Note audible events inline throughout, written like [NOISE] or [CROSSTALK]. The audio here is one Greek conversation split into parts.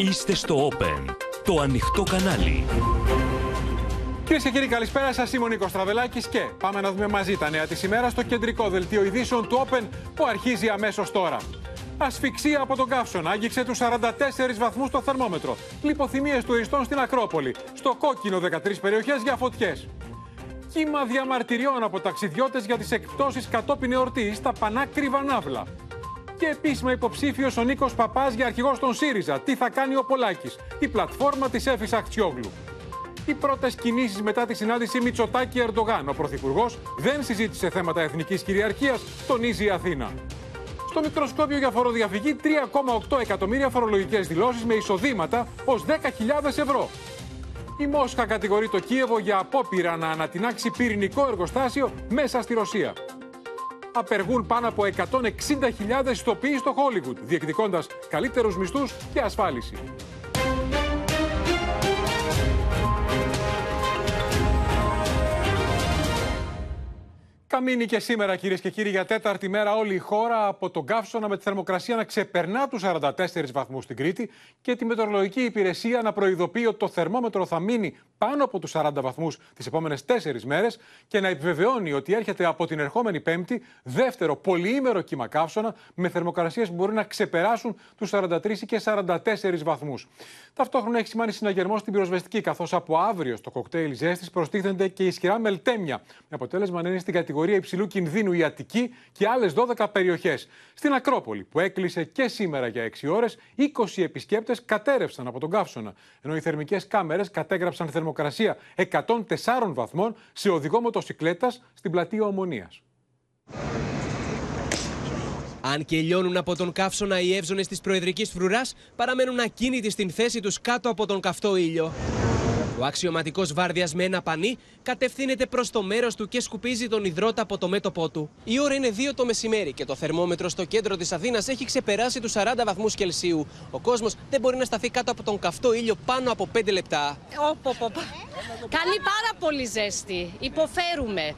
Είστε στο Open, το ανοιχτό κανάλι. Κυρίες και κύριοι, καλησπέρα σας. Είμαι ο Νίκος Τραβελάκης και πάμε να δούμε μαζί τα νέα της ημέρας στο κεντρικό δελτίο ειδήσεων του Open που αρχίζει αμέσως τώρα. Ασφυξία από τον καύσωνα άγγιξε τους 44 βαθμούς στο θερμόμετρο. Λιποθυμίες τουριστών στην Ακρόπολη. Στο κόκκινο 13 περιοχές για φωτιές. Κύμα διαμαρτυριών από ταξιδιώτες για τις εκπτώσεις κατόπιν εορτής στα πανάκριβα ναύλα. Και επίσημα υποψήφιος ο Νίκος Παπάς για αρχηγός των ΣΥΡΙΖΑ. Τι θα κάνει ο Πολάκης; Η πλατφόρμα της Έφη Αχτσιόγλου. Οι πρώτες κινήσεις μετά τη συνάντηση Μητσοτάκη Ερντογάν. Ο Πρωθυπουργός δεν συζήτησε θέματα εθνικής κυριαρχίας, τονίζει η Αθήνα. Στο μικροσκόπιο για φοροδιαφυγή 3,8 εκατομμύρια φορολογικές δηλώσεις με εισοδήματα ως 10.000 ευρώ. Η Μόσχα κατηγορεί το Κίεβο για απόπειρα να ανατινάξει πυρηνικό εργοστάσιο μέσα στη Ρωσία. Απεργούν πάνω από 160.000 ιστοποιοί στο Χόλιγουτ, διεκδικώντας καλύτερους μισθούς και ασφάλιση. Καμίνει και σήμερα, κυρίες και κύριοι, για τέταρτη μέρα όλη η χώρα από τον καύσωνα με τη θερμοκρασία να ξεπερνά τους 44 βαθμούς στην Κρήτη και τη μετεωρολογική υπηρεσία να προειδοποιεί ότι το θερμόμετρο θα μείνει πάνω από τους 40 βαθμούς τις επόμενες τέσσερις μέρες και να επιβεβαιώνει ότι έρχεται από την ερχόμενη Πέμπτη δεύτερο πολυήμερο κύμα καύσωνα με θερμοκρασίες που μπορεί να ξεπεράσουν τους 43 και 44 βαθμούς. Ταυτόχρονα έχει σημάνει συναγερμό στην πυροσβεστική, καθώς από αύριο στο κοκτέιλ ζέστης προστίθενται και ισχυρά μελτέμια, με αποτέλεσμα να είναι στην κατηγορία υψηλού κινδύνου η Αττική και άλλες 12 περιοχές. Στην Ακρόπολη, που έκλεισε και σήμερα για 6 ώρες, 20 επισκέπτες κατέρευσαν από τον καύσωνα, ενώ οι θερμικές κάμερες κατέγραψαν θερμοκρασία 104 βαθμών σε οδηγό μοτοσυκλέτας στην πλατεία Ομονίας. Αν και λιώνουν από τον καύσωνα οι εύζωνες της Προεδρικής Φρουράς, παραμένουν ακίνητοι στην θέση τους κάτω από τον καυτό ήλιο. Ο αξιωματικός βάρδιας με ένα πανί κατευθύνεται προς το μέρος του και σκουπίζει τον υδρότα από το μέτωπό του. Η ώρα είναι 2 το μεσημέρι και το θερμόμετρο στο κέντρο της Αθήνας έχει ξεπεράσει τους 40 βαθμούς Κελσίου. Ο κόσμος δεν μπορεί να σταθεί κάτω από τον καυτό ήλιο πάνω από 5 λεπτά. Όπο, Κάνει πάρα πολύ ζέστη. Υποφέρουμε.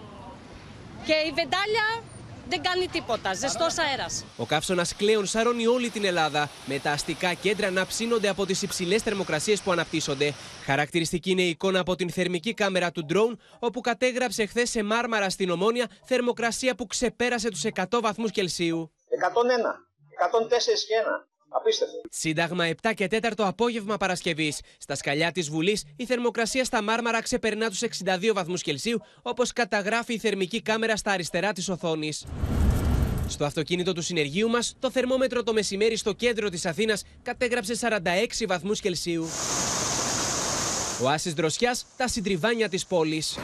Και η βεντάλια δεν κάνει τίποτα. Ζεστός αέρας. Ο καύσωνας κλέον σαρώνει όλη την Ελλάδα, με τα αστικά κέντρα να ψήνονται από τις υψηλές θερμοκρασίες που αναπτύσσονται. Χαρακτηριστική είναι η εικόνα από την θερμική κάμερα του drone, όπου κατέγραψε χθες σε μάρμαρα στην Ομόνια θερμοκρασία που ξεπέρασε τους 100 βαθμούς Κελσίου. 101, 104 και 1. Απίστευτο. Σύνταγμα 7 και 4 απόγευμα Παρασκευής. Στα σκαλιά της Βουλής, η θερμοκρασία στα Μάρμαρα ξεπερνά τους 62 βαθμούς Κελσίου, όπως καταγράφει η θερμική κάμερα στα αριστερά της οθόνης. Στο αυτοκίνητο του συνεργείου μας, το θερμόμετρο το μεσημέρι στο κέντρο της Αθήνας κατέγραψε 46 βαθμούς Κελσίου. Ο Άσης Δροσιάς, τα συντριβάνια της πόλης.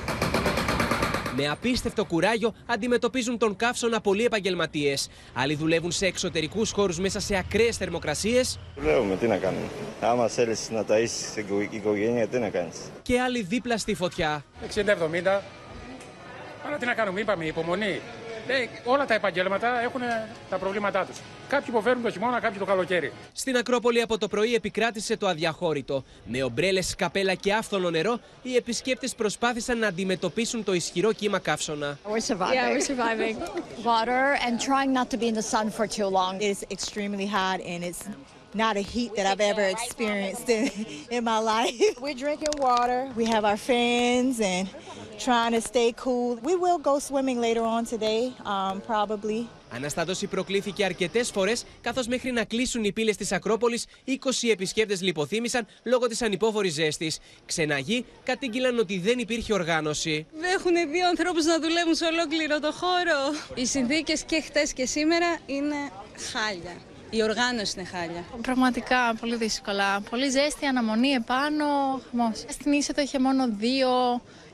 Με απίστευτο κουράγιο αντιμετωπίζουν τον καύσωνα πολλοί επαγγελματίες. Άλλοι δουλεύουν σε εξωτερικούς χώρους μέσα σε ακραίες θερμοκρασίες. Δουλεύουμε, τι να κάνουμε. Άμα θέλεις να ταΐσεις την οικογένεια, τι να κάνεις. Και άλλοι δίπλα στη φωτιά. 60-70. Αλλά τι να κάνουμε, είπαμε, υπομονή. Ε, όλα τα επαγγέλματα έχουν τα προβλήματά τους. Κάποιοι υποφέρουν το χειμώνα, κάποιοι το καλοκαίρι. Στην Ακρόπολη από το πρωί επικράτησε το αδιαχώρητο. Με ομπρέλε, καπέλα και άφθονο νερό, οι επισκέπτε προσπάθησαν να αντιμετωπίσουν το ισχυρό κύμα καύσωνα. We're surviving. Yeah, we're surviving. Water and trying not to be in the sun for too long. It is extremely hot and it's not a heat that I've ever experienced in, in my life. We're drinking water. We have our fans and trying to stay cool. We will go swimming later on today, um, probably. Αναστάτωση προκλήθηκε αρκετές φορές, καθώς μέχρι να κλείσουν οι πύλες της Ακρόπολης, 20 επισκέπτες λιποθύμησαν λόγω της ανυπόφορης ζέστης. Ξεναγοί κατήγγειλαν ότι δεν υπήρχε οργάνωση. Έχουν δύο ανθρώπους να δουλεύουν σε ολόκληρο το χώρο. Οι συνθήκες και χτες και σήμερα είναι χάλια. Η οργάνωση είναι χάλια. Πραγματικά πολύ δύσκολα. Πολύ ζέστη, αναμονή επάνω. Στην είσοδο είχε μόνο δύο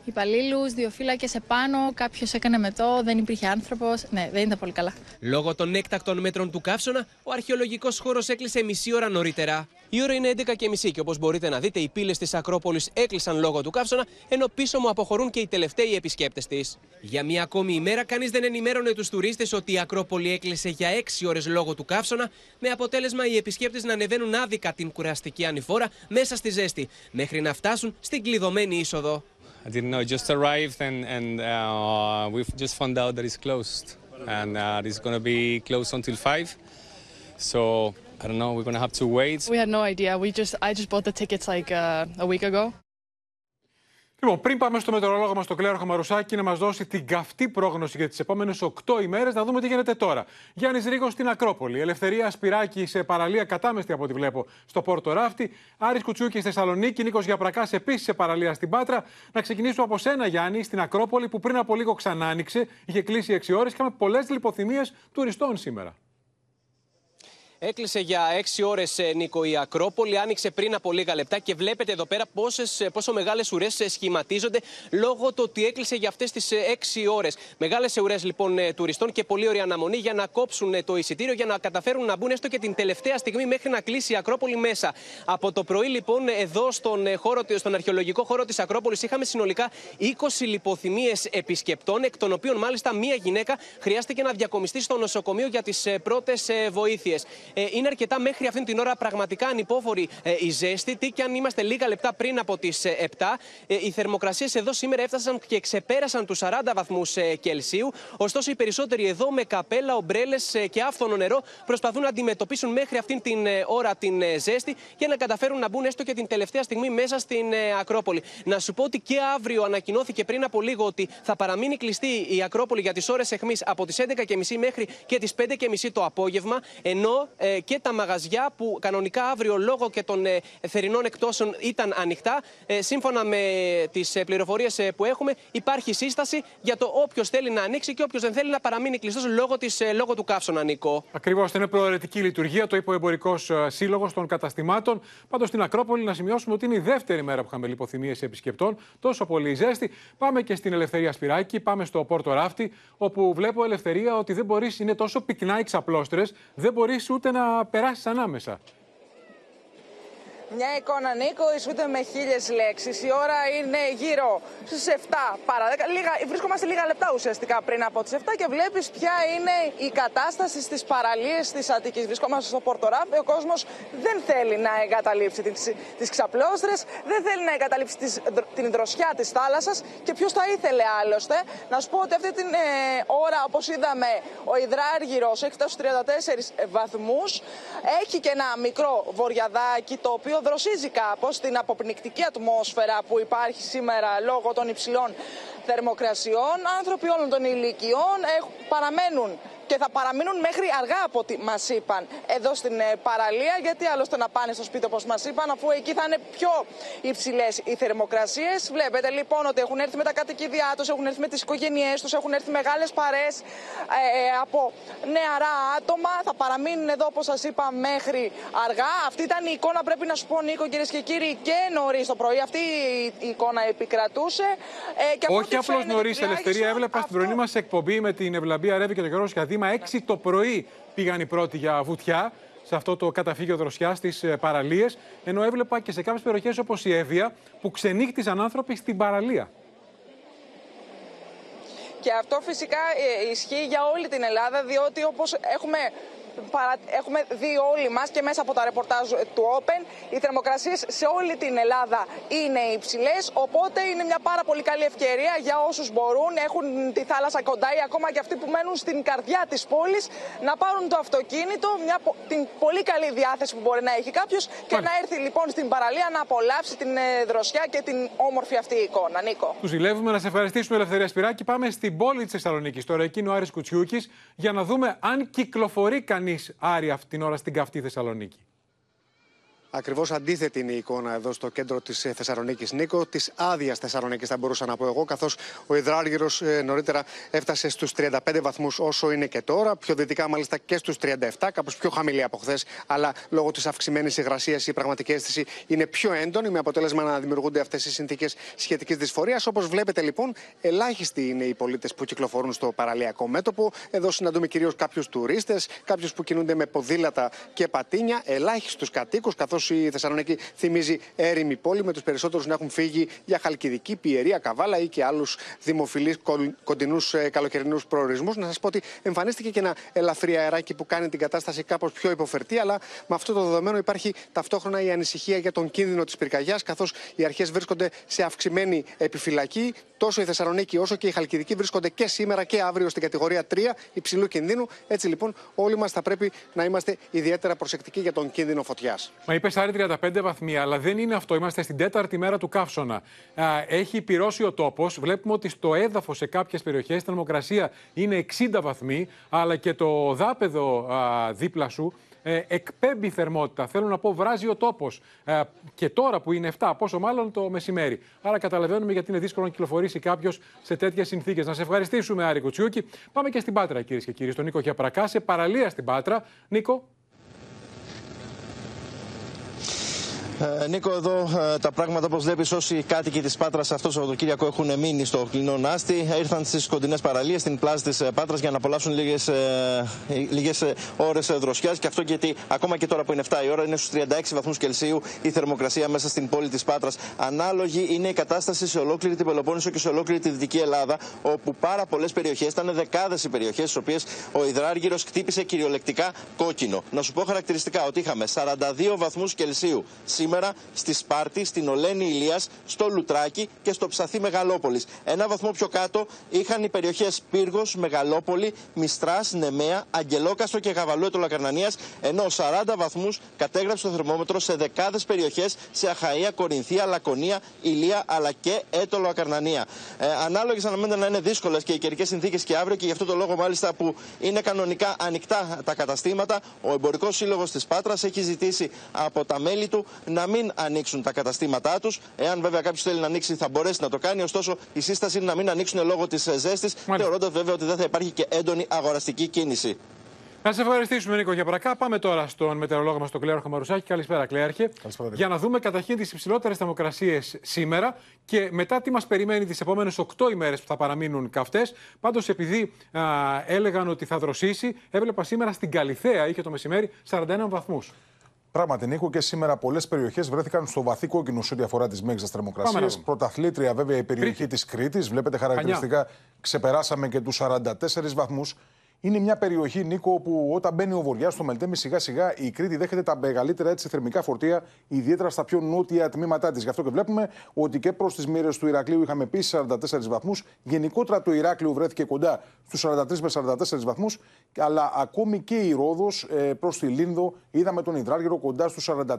υπαλλήλους, δύο φύλακες επάνω. Κάποιος έκανε μετό, δεν υπήρχε άνθρωπος. Ναι, δεν ήταν πολύ καλά. Λόγω των έκτακτων μέτρων του καύσωνα, ο αρχαιολογικός χώρος έκλεισε μισή ώρα νωρίτερα. Η ώρα είναι 11 και μισή και όπως μπορείτε να δείτε, οι πύλες της Ακρόπολης έκλεισαν λόγω του καύσωνα, ενώ πίσω μου αποχωρούν και οι τελευταίοι επισκέπτες της. Για μία ακόμη ημέρα, κανείς δεν ενημέρωνε τους τουρίστες ότι η Ακρόπολη έκλεισε για 6 ώρες λόγω του καύσωνα, με αποτέλεσμα οι επισκέπτες να ανεβαίνουν άδικα την κουραστική ανηφόρα μέσα στη ζέστη, μέχρι να φτάσουν στην κλειδωμένη είσοδο. I didn't know. I just arrived and, and uh, we've just found out that it's closed. And uh, it's going to be closed until 5. So I don't know. We're gonna have to wait. We had no idea. We just I just bought the tickets like uh, a week ago. Λοιπόν, πριν πάμε στο μετεωρολόγο μας, τον Κλέρο Χαμαρουσάκη, να μας δώσει την καυτή πρόγνωση για τις επόμενες 8 ημέρες, να δούμε τι γίνεται τώρα. Γιάννης Ρίγο στην Ακρόπολη. Ελευθερία Σπυράκη σε παραλία κατάμεστη από ό,τι βλέπω στο Πόρτο Ράφτη. Άρης Κουτσούκη στη Θεσσαλονίκη. Νίκος Γιαπρακάς επίσης σε παραλία στην Πάτρα. Να ξεκινήσουμε από σένα, Γιάννη, στην Ακρόπολη που πριν από λίγο ξανά άνοιξε. Είχε κλείσει 6 ώρες. Είχαμε πολλές λιποθυμίες τουριστών σήμερα. Έκλεισε για 6 ώρες, Νίκο, η Ακρόπολη. Άνοιξε πριν από λίγα λεπτά και βλέπετε εδώ πέρα πόσες, πόσο μεγάλες ουρές σχηματίζονται λόγω του ότι έκλεισε για αυτές τις 6 ώρες. Μεγάλες ουρές λοιπόν τουριστών και πολύ ωραία αναμονή για να κόψουν το εισιτήριο για να καταφέρουν να μπουν έστω και την τελευταία στιγμή μέχρι να κλείσει η Ακρόπολη μέσα. Από το πρωί λοιπόν εδώ στον, χώρο, στον αρχαιολογικό χώρο της Ακρόπολης είχαμε συνολικά 20 λιποθυμίες επισκεπτών, εκ των οποίων μάλιστα μία γυναίκα χρειάστηκε να διακομιστεί στο νοσοκομείο για τις πρώτες βοήθειες. Ε, είναι αρκετά μέχρι αυτήν την ώρα πραγματικά ανυπόφορη ε, η ζέστη. Τι και αν είμαστε λίγα λεπτά πριν από τις 7, ε, οι θερμοκρασίες εδώ σήμερα έφτασαν και ξεπέρασαν τους 40 βαθμούς Κελσίου. Ωστόσο, οι περισσότεροι εδώ με καπέλα, ομπρέλες και άφθονο νερό προσπαθούν να αντιμετωπίσουν μέχρι αυτήν την ώρα την ζέστη και να καταφέρουν να μπουν έστω και την τελευταία στιγμή μέσα στην Ακρόπολη. Να σου πω ότι και αύριο ανακοινώθηκε πριν από λίγο ότι θα παραμείνει κλειστή η Ακρόπολη για τις ώρες εχμής από τις 11.30 μέχρι και τις 5.30 το απόγευμα, ενώ ε, και τα μαγαζιά που κανονικά αύριο λόγω και των ε, θερινών εκτόσεων ήταν ανοιχτά. Ε, σύμφωνα με τις πληροφορίες που έχουμε, υπάρχει σύσταση για το όποιος θέλει να ανοίξει και όποιος δεν θέλει να παραμείνει κλειστός λόγω, λόγω του καύσωνα, Νίκο. Ακριβώς, είναι προαιρετική λειτουργία, το είπε ο Εμπορικός Σύλλογος των Καταστημάτων. Πάντως στην Ακρόπολη να σημειώσουμε ότι είναι η δεύτερη μέρα που είχαμε λιποθυμίες επισκεπτών. Τόσο πολύ ζέστη. Πάμε και στην Ελευθερία Σπυράκη, πάμε στο Πόρτο Ράφτη, όπου βλέπω Ελευθερία ότι δεν μπορείς, είναι τόσο πυκνά οι ξαπλώστρες, δεν μπορείς ούτε να περάσεις ανάμεσα. Μια εικόνα, Νίκο, ισούται με χίλιες λέξεις. Η ώρα είναι γύρω στις 7 παρά 10. Λίγα, βρίσκομαστε λίγα λεπτά ουσιαστικά πριν από τις 7 και βλέπεις ποια είναι η κατάσταση στις παραλίες της Αττικής. Βρισκόμαστε στο Πορτοράπ. Ο κόσμος δεν θέλει να εγκαταλείψει τις ξαπλώστρες, δεν θέλει να εγκαταλείψει τις, την δροσιά της θάλασσας. Και ποιος θα ήθελε άλλωστε; Να σου πω ότι αυτή την ε, ώρα, όπως είδαμε, ο υδράργυρος έχει φτάσει στου 34 βαθμούς. Έχει και ένα μικρό βοριαδάκι το οποίο δροσίζει κάπως την αποπνικτική ατμόσφαιρα που υπάρχει σήμερα λόγω των υψηλών θερμοκρασιών. Άνθρωποι όλων των ηλικιών παραμένουν και θα παραμείνουν μέχρι αργά από ό,τι μας είπαν εδώ στην ε, παραλία. Γιατί άλλωστε να πάνε στο σπίτι όπως μας είπαν, αφού εκεί θα είναι πιο υψηλές οι θερμοκρασίες. Βλέπετε λοιπόν ότι έχουν έρθει με τα κατοικίδια τους, έχουν έρθει με τις οικογένειές τους, έχουν έρθει μεγάλες παρέ ε, από νεαρά άτομα. Θα παραμείνουν εδώ, όπως σας είπα, μέχρι αργά. Αυτή ήταν η εικόνα, πρέπει να σου πω, Νίκο, κυρίες και κύριοι, και νωρίς το πρωί. Αυτή η εικόνα επικρατούσε. Ε, και Όχι απλώς νωρίς, Ελευθερία. Έβλεπα στην πρωινή μας εκπομπή με την Ευλαμπία Ρεύη και τον Γιώργο Σχαδίμα 6 το πρωί πήγαν οι πρώτοι για βουτιά σε αυτό το καταφύγιο δροσιά στις ε, παραλίες. Ενώ έβλεπα και σε κάποιες περιοχές όπως η Εύβοια που ξενύχτησαν άνθρωποι στην παραλία. Και αυτό φυσικά ε, ισχύει για όλη την Ελλάδα, διότι όπως έχουμε έχουμε δει όλοι μας και μέσα από τα ρεπορτάζ του Open οι θερμοκρασίες σε όλη την Ελλάδα είναι υψηλές. οπότε είναι μια πάρα πολύ καλή ευκαιρία για όσους μπορούν, έχουν τη θάλασσα κοντά ή ακόμα και αυτοί που μένουν στην καρδιά της πόλης να πάρουν το αυτοκίνητο, μια, την πολύ καλή διάθεση που μπορεί να έχει κάποιος και να έρθει λοιπόν στην παραλία να απολαύσει την ε, δροσιά και την όμορφη αυτή εικόνα. Νίκο. Τους ζηλεύουμε να σε ευχαριστήσουμε Ελευθερία Σπυράκη. Πάμε στην πόλη της Θεσσαλονίκης. Τώρα εκείνο ο Άρης Κουτσιούκης για να δούμε αν κυκλοφορεί κανείς κανείς Άρη αυτή την ώρα στην καυτή Θεσσαλονίκη. Ακριβώς αντίθετη είναι η εικόνα εδώ στο κέντρο της ε, Θεσσαλονίκης, Νίκο. Της άδειας Θεσσαλονίκης, θα μπορούσα να πω εγώ, καθώς ο υδράργυρος ε, νωρίτερα έφτασε στους 35 βαθμούς όσο είναι και τώρα. Πιο δυτικά, μάλιστα και στους 37, κάπως πιο χαμηλή από χθες. Αλλά λόγω της αυξημένης υγρασίας η πραγματική αίσθηση είναι πιο έντονη, με αποτέλεσμα να δημιουργούνται αυτές οι συνθήκες σχετικής δυσφορίας. Όπως βλέπετε λοιπόν, ελάχιστοι είναι οι πολίτες που κυκλοφορούν στο παραλιακό μέτωπο. Εδώ συναντούμε κυρίως κάποιους τουρίστες, κάποιους που κινούνται με ποδήλατα και πατίνια, ελάχιστους κατοίκους, καθώ Καθώς η Θεσσαλονίκη θυμίζει έρημη πόλη, με τους περισσότερους να έχουν φύγει για Χαλκιδική, Πιερία, Καβάλα ή και άλλους δημοφιλείς κοντινούς καλοκαιρινούς προορισμούς. Να σας πω ότι εμφανίστηκε και ένα ελαφρύ αεράκι που κάνει την κατάσταση κάπως πιο υποφερτή, αλλά με αυτό το δεδομένο υπάρχει ταυτόχρονα η ανησυχία για τον κίνδυνο της πυρκαγιάς, καθώς οι αρχές βρίσκονται σε αυξημένη επιφυλακή. Τόσο η Θεσσαλονίκη όσο και η Χαλκιδική βρίσκονται και σήμερα και αύριο στην κατηγορία 3 υψηλού κινδύνου. Έτσι λοιπόν, όλοι μας θα πρέπει να είμαστε ιδιαίτερα προσεκτικοί για τον κίνδυνο φωτιάς. Μα είπε Άρη 35 βαθμοί, αλλά δεν είναι αυτό. Είμαστε στην τέταρτη μέρα του καύσωνα. Έχει πυρώσει ο τόπος. Βλέπουμε ότι στο έδαφος σε κάποιες περιοχές η θερμοκρασία είναι 60 βαθμοί, αλλά και το δάπεδο δίπλα σου ε, εκπέμπει θερμότητα. Θέλω να πω, βράζει ο τόπος. Ε, και τώρα που είναι 7, πόσο μάλλον το μεσημέρι. Άρα καταλαβαίνουμε γιατί είναι δύσκολο να κυκλοφορήσει κάποιος σε τέτοιες συνθήκες. Να σε ευχαριστήσουμε, Άρη Κουτσιούκη. Πάμε και στην Πάτρα, κυρίες και κύριοι, στον Νίκο Χιαπρακά, σε παραλία στην Πάτρα. Νίκο. Ε, Νίκο, εδώ ε, τα πράγματα όπως βλέπεις, όσοι κάτοικοι της Πάτρας αυτό το Σαββατοκύριακο έχουν μείνει στο κλεινό Νάστη, ήρθαν στις κοντινές παραλίες στην πλάζ της ε, Πάτρας για να απολαύσουν λίγες λίγες ε, ώρες δροσιάς. Και αυτό γιατί ακόμα και τώρα που είναι 7 η ώρα είναι στους 36 βαθμούς Κελσίου η θερμοκρασία μέσα στην πόλη της Πάτρας. Ανάλογη είναι η κατάσταση σε ολόκληρη την Πελοπόννησο και σε ολόκληρη τη Δυτική Ελλάδα, όπου πάρα πολλές περιοχές, ήταν δεκάδες οι περιοχές, στις οποίες ο υδράργυρος χτύπησε κυριολεκτικά κόκκινο. Να σου πω χαρακτηριστικά ότι είχαμε 42 βαθμούς Κελσίου σήμερα στη Σπάρτη, στην Ολένη Ηλίας, στο Λουτράκι και στο Ψαθή Μεγαλόπολης. Ένα βαθμό πιο κάτω είχαν οι περιοχές Πύργος, Μεγαλόπολη, Μιστράς, Νεμαία, Αγγελόκαστρο και Γαβαλού Λακαρνανίας, ενώ 40 βαθμούς κατέγραψε το θερμόμετρο σε δεκάδες περιοχές σε Αχαία, Κορινθία, Λακωνία, Ηλία αλλά και Έτολο Ακαρνανία. Ε, Ανάλογες αναμένεται να είναι δύσκολες και οι καιρικές συνθήκες και αύριο και γι' αυτό το λόγο μάλιστα που είναι κανονικά ανοιχτά τα καταστήματα, ο Εμπορικός Σύλλογος της Πάτρας έχει ζητήσει από τα μέλη του να μην ανοίξουν τα καταστήματά τους. Εάν βέβαια κάποιος θέλει να ανοίξει, θα μπορέσει να το κάνει. Ωστόσο, η σύσταση είναι να μην ανοίξουν λόγω της ζέστης, θεωρώντας βέβαια ότι δεν θα υπάρχει και έντονη αγοραστική κίνηση. Να σε ευχαριστήσουμε, Νίκο Γιαπρακά. Πάμε τώρα στον μετεωρολόγο μας, τον Κλέαρχο Μαρουσάκη. Καλησπέρα, Κλέαρχε. Καλησπέρα, για να δούμε καταρχήν τις υψηλότερες θερμοκρασίες σήμερα και μετά τι μας περιμένει τις επόμενες 8 ημέρες που θα παραμείνουν καυτές. Πάντως, επειδή α, έλεγαν ότι θα δροσίσει, έβλεπα σήμερα στην Καλιθέα, είχε το μεσημέρι, 41 βαθμούς. Πράγματι, Νίκο, και σήμερα πολλές περιοχές βρέθηκαν στο βαθύ κόκκινο σε ό,τι αφορά τις μέγιστες θερμοκρασίες. Πρωταθλήτρια, βέβαια, η περιοχή της Κρήτης. Βλέπετε χαρακτηριστικά, ξεπεράσαμε και τους 44 βαθμούς. Είναι μια περιοχή, Νίκο, όπου όταν μπαίνει ο βορειά στο Μελτέμι, σιγά σιγά η Κρήτη δέχεται τα μεγαλύτερα έτσι, θερμικά φορτία, ιδιαίτερα στα πιο νότια τμήματά της. Γι' αυτό και βλέπουμε ότι και προς τις μοίρες του Ηρακλείου είχαμε επίση 44 βαθμούς. Γενικότερα το Ηράκλειο βρέθηκε κοντά στους 43 με 44 βαθμούς. Αλλά ακόμη και η Ρόδος ε, προς τη Λίνδο είδαμε τον Ιδράργυρο κοντά στους 43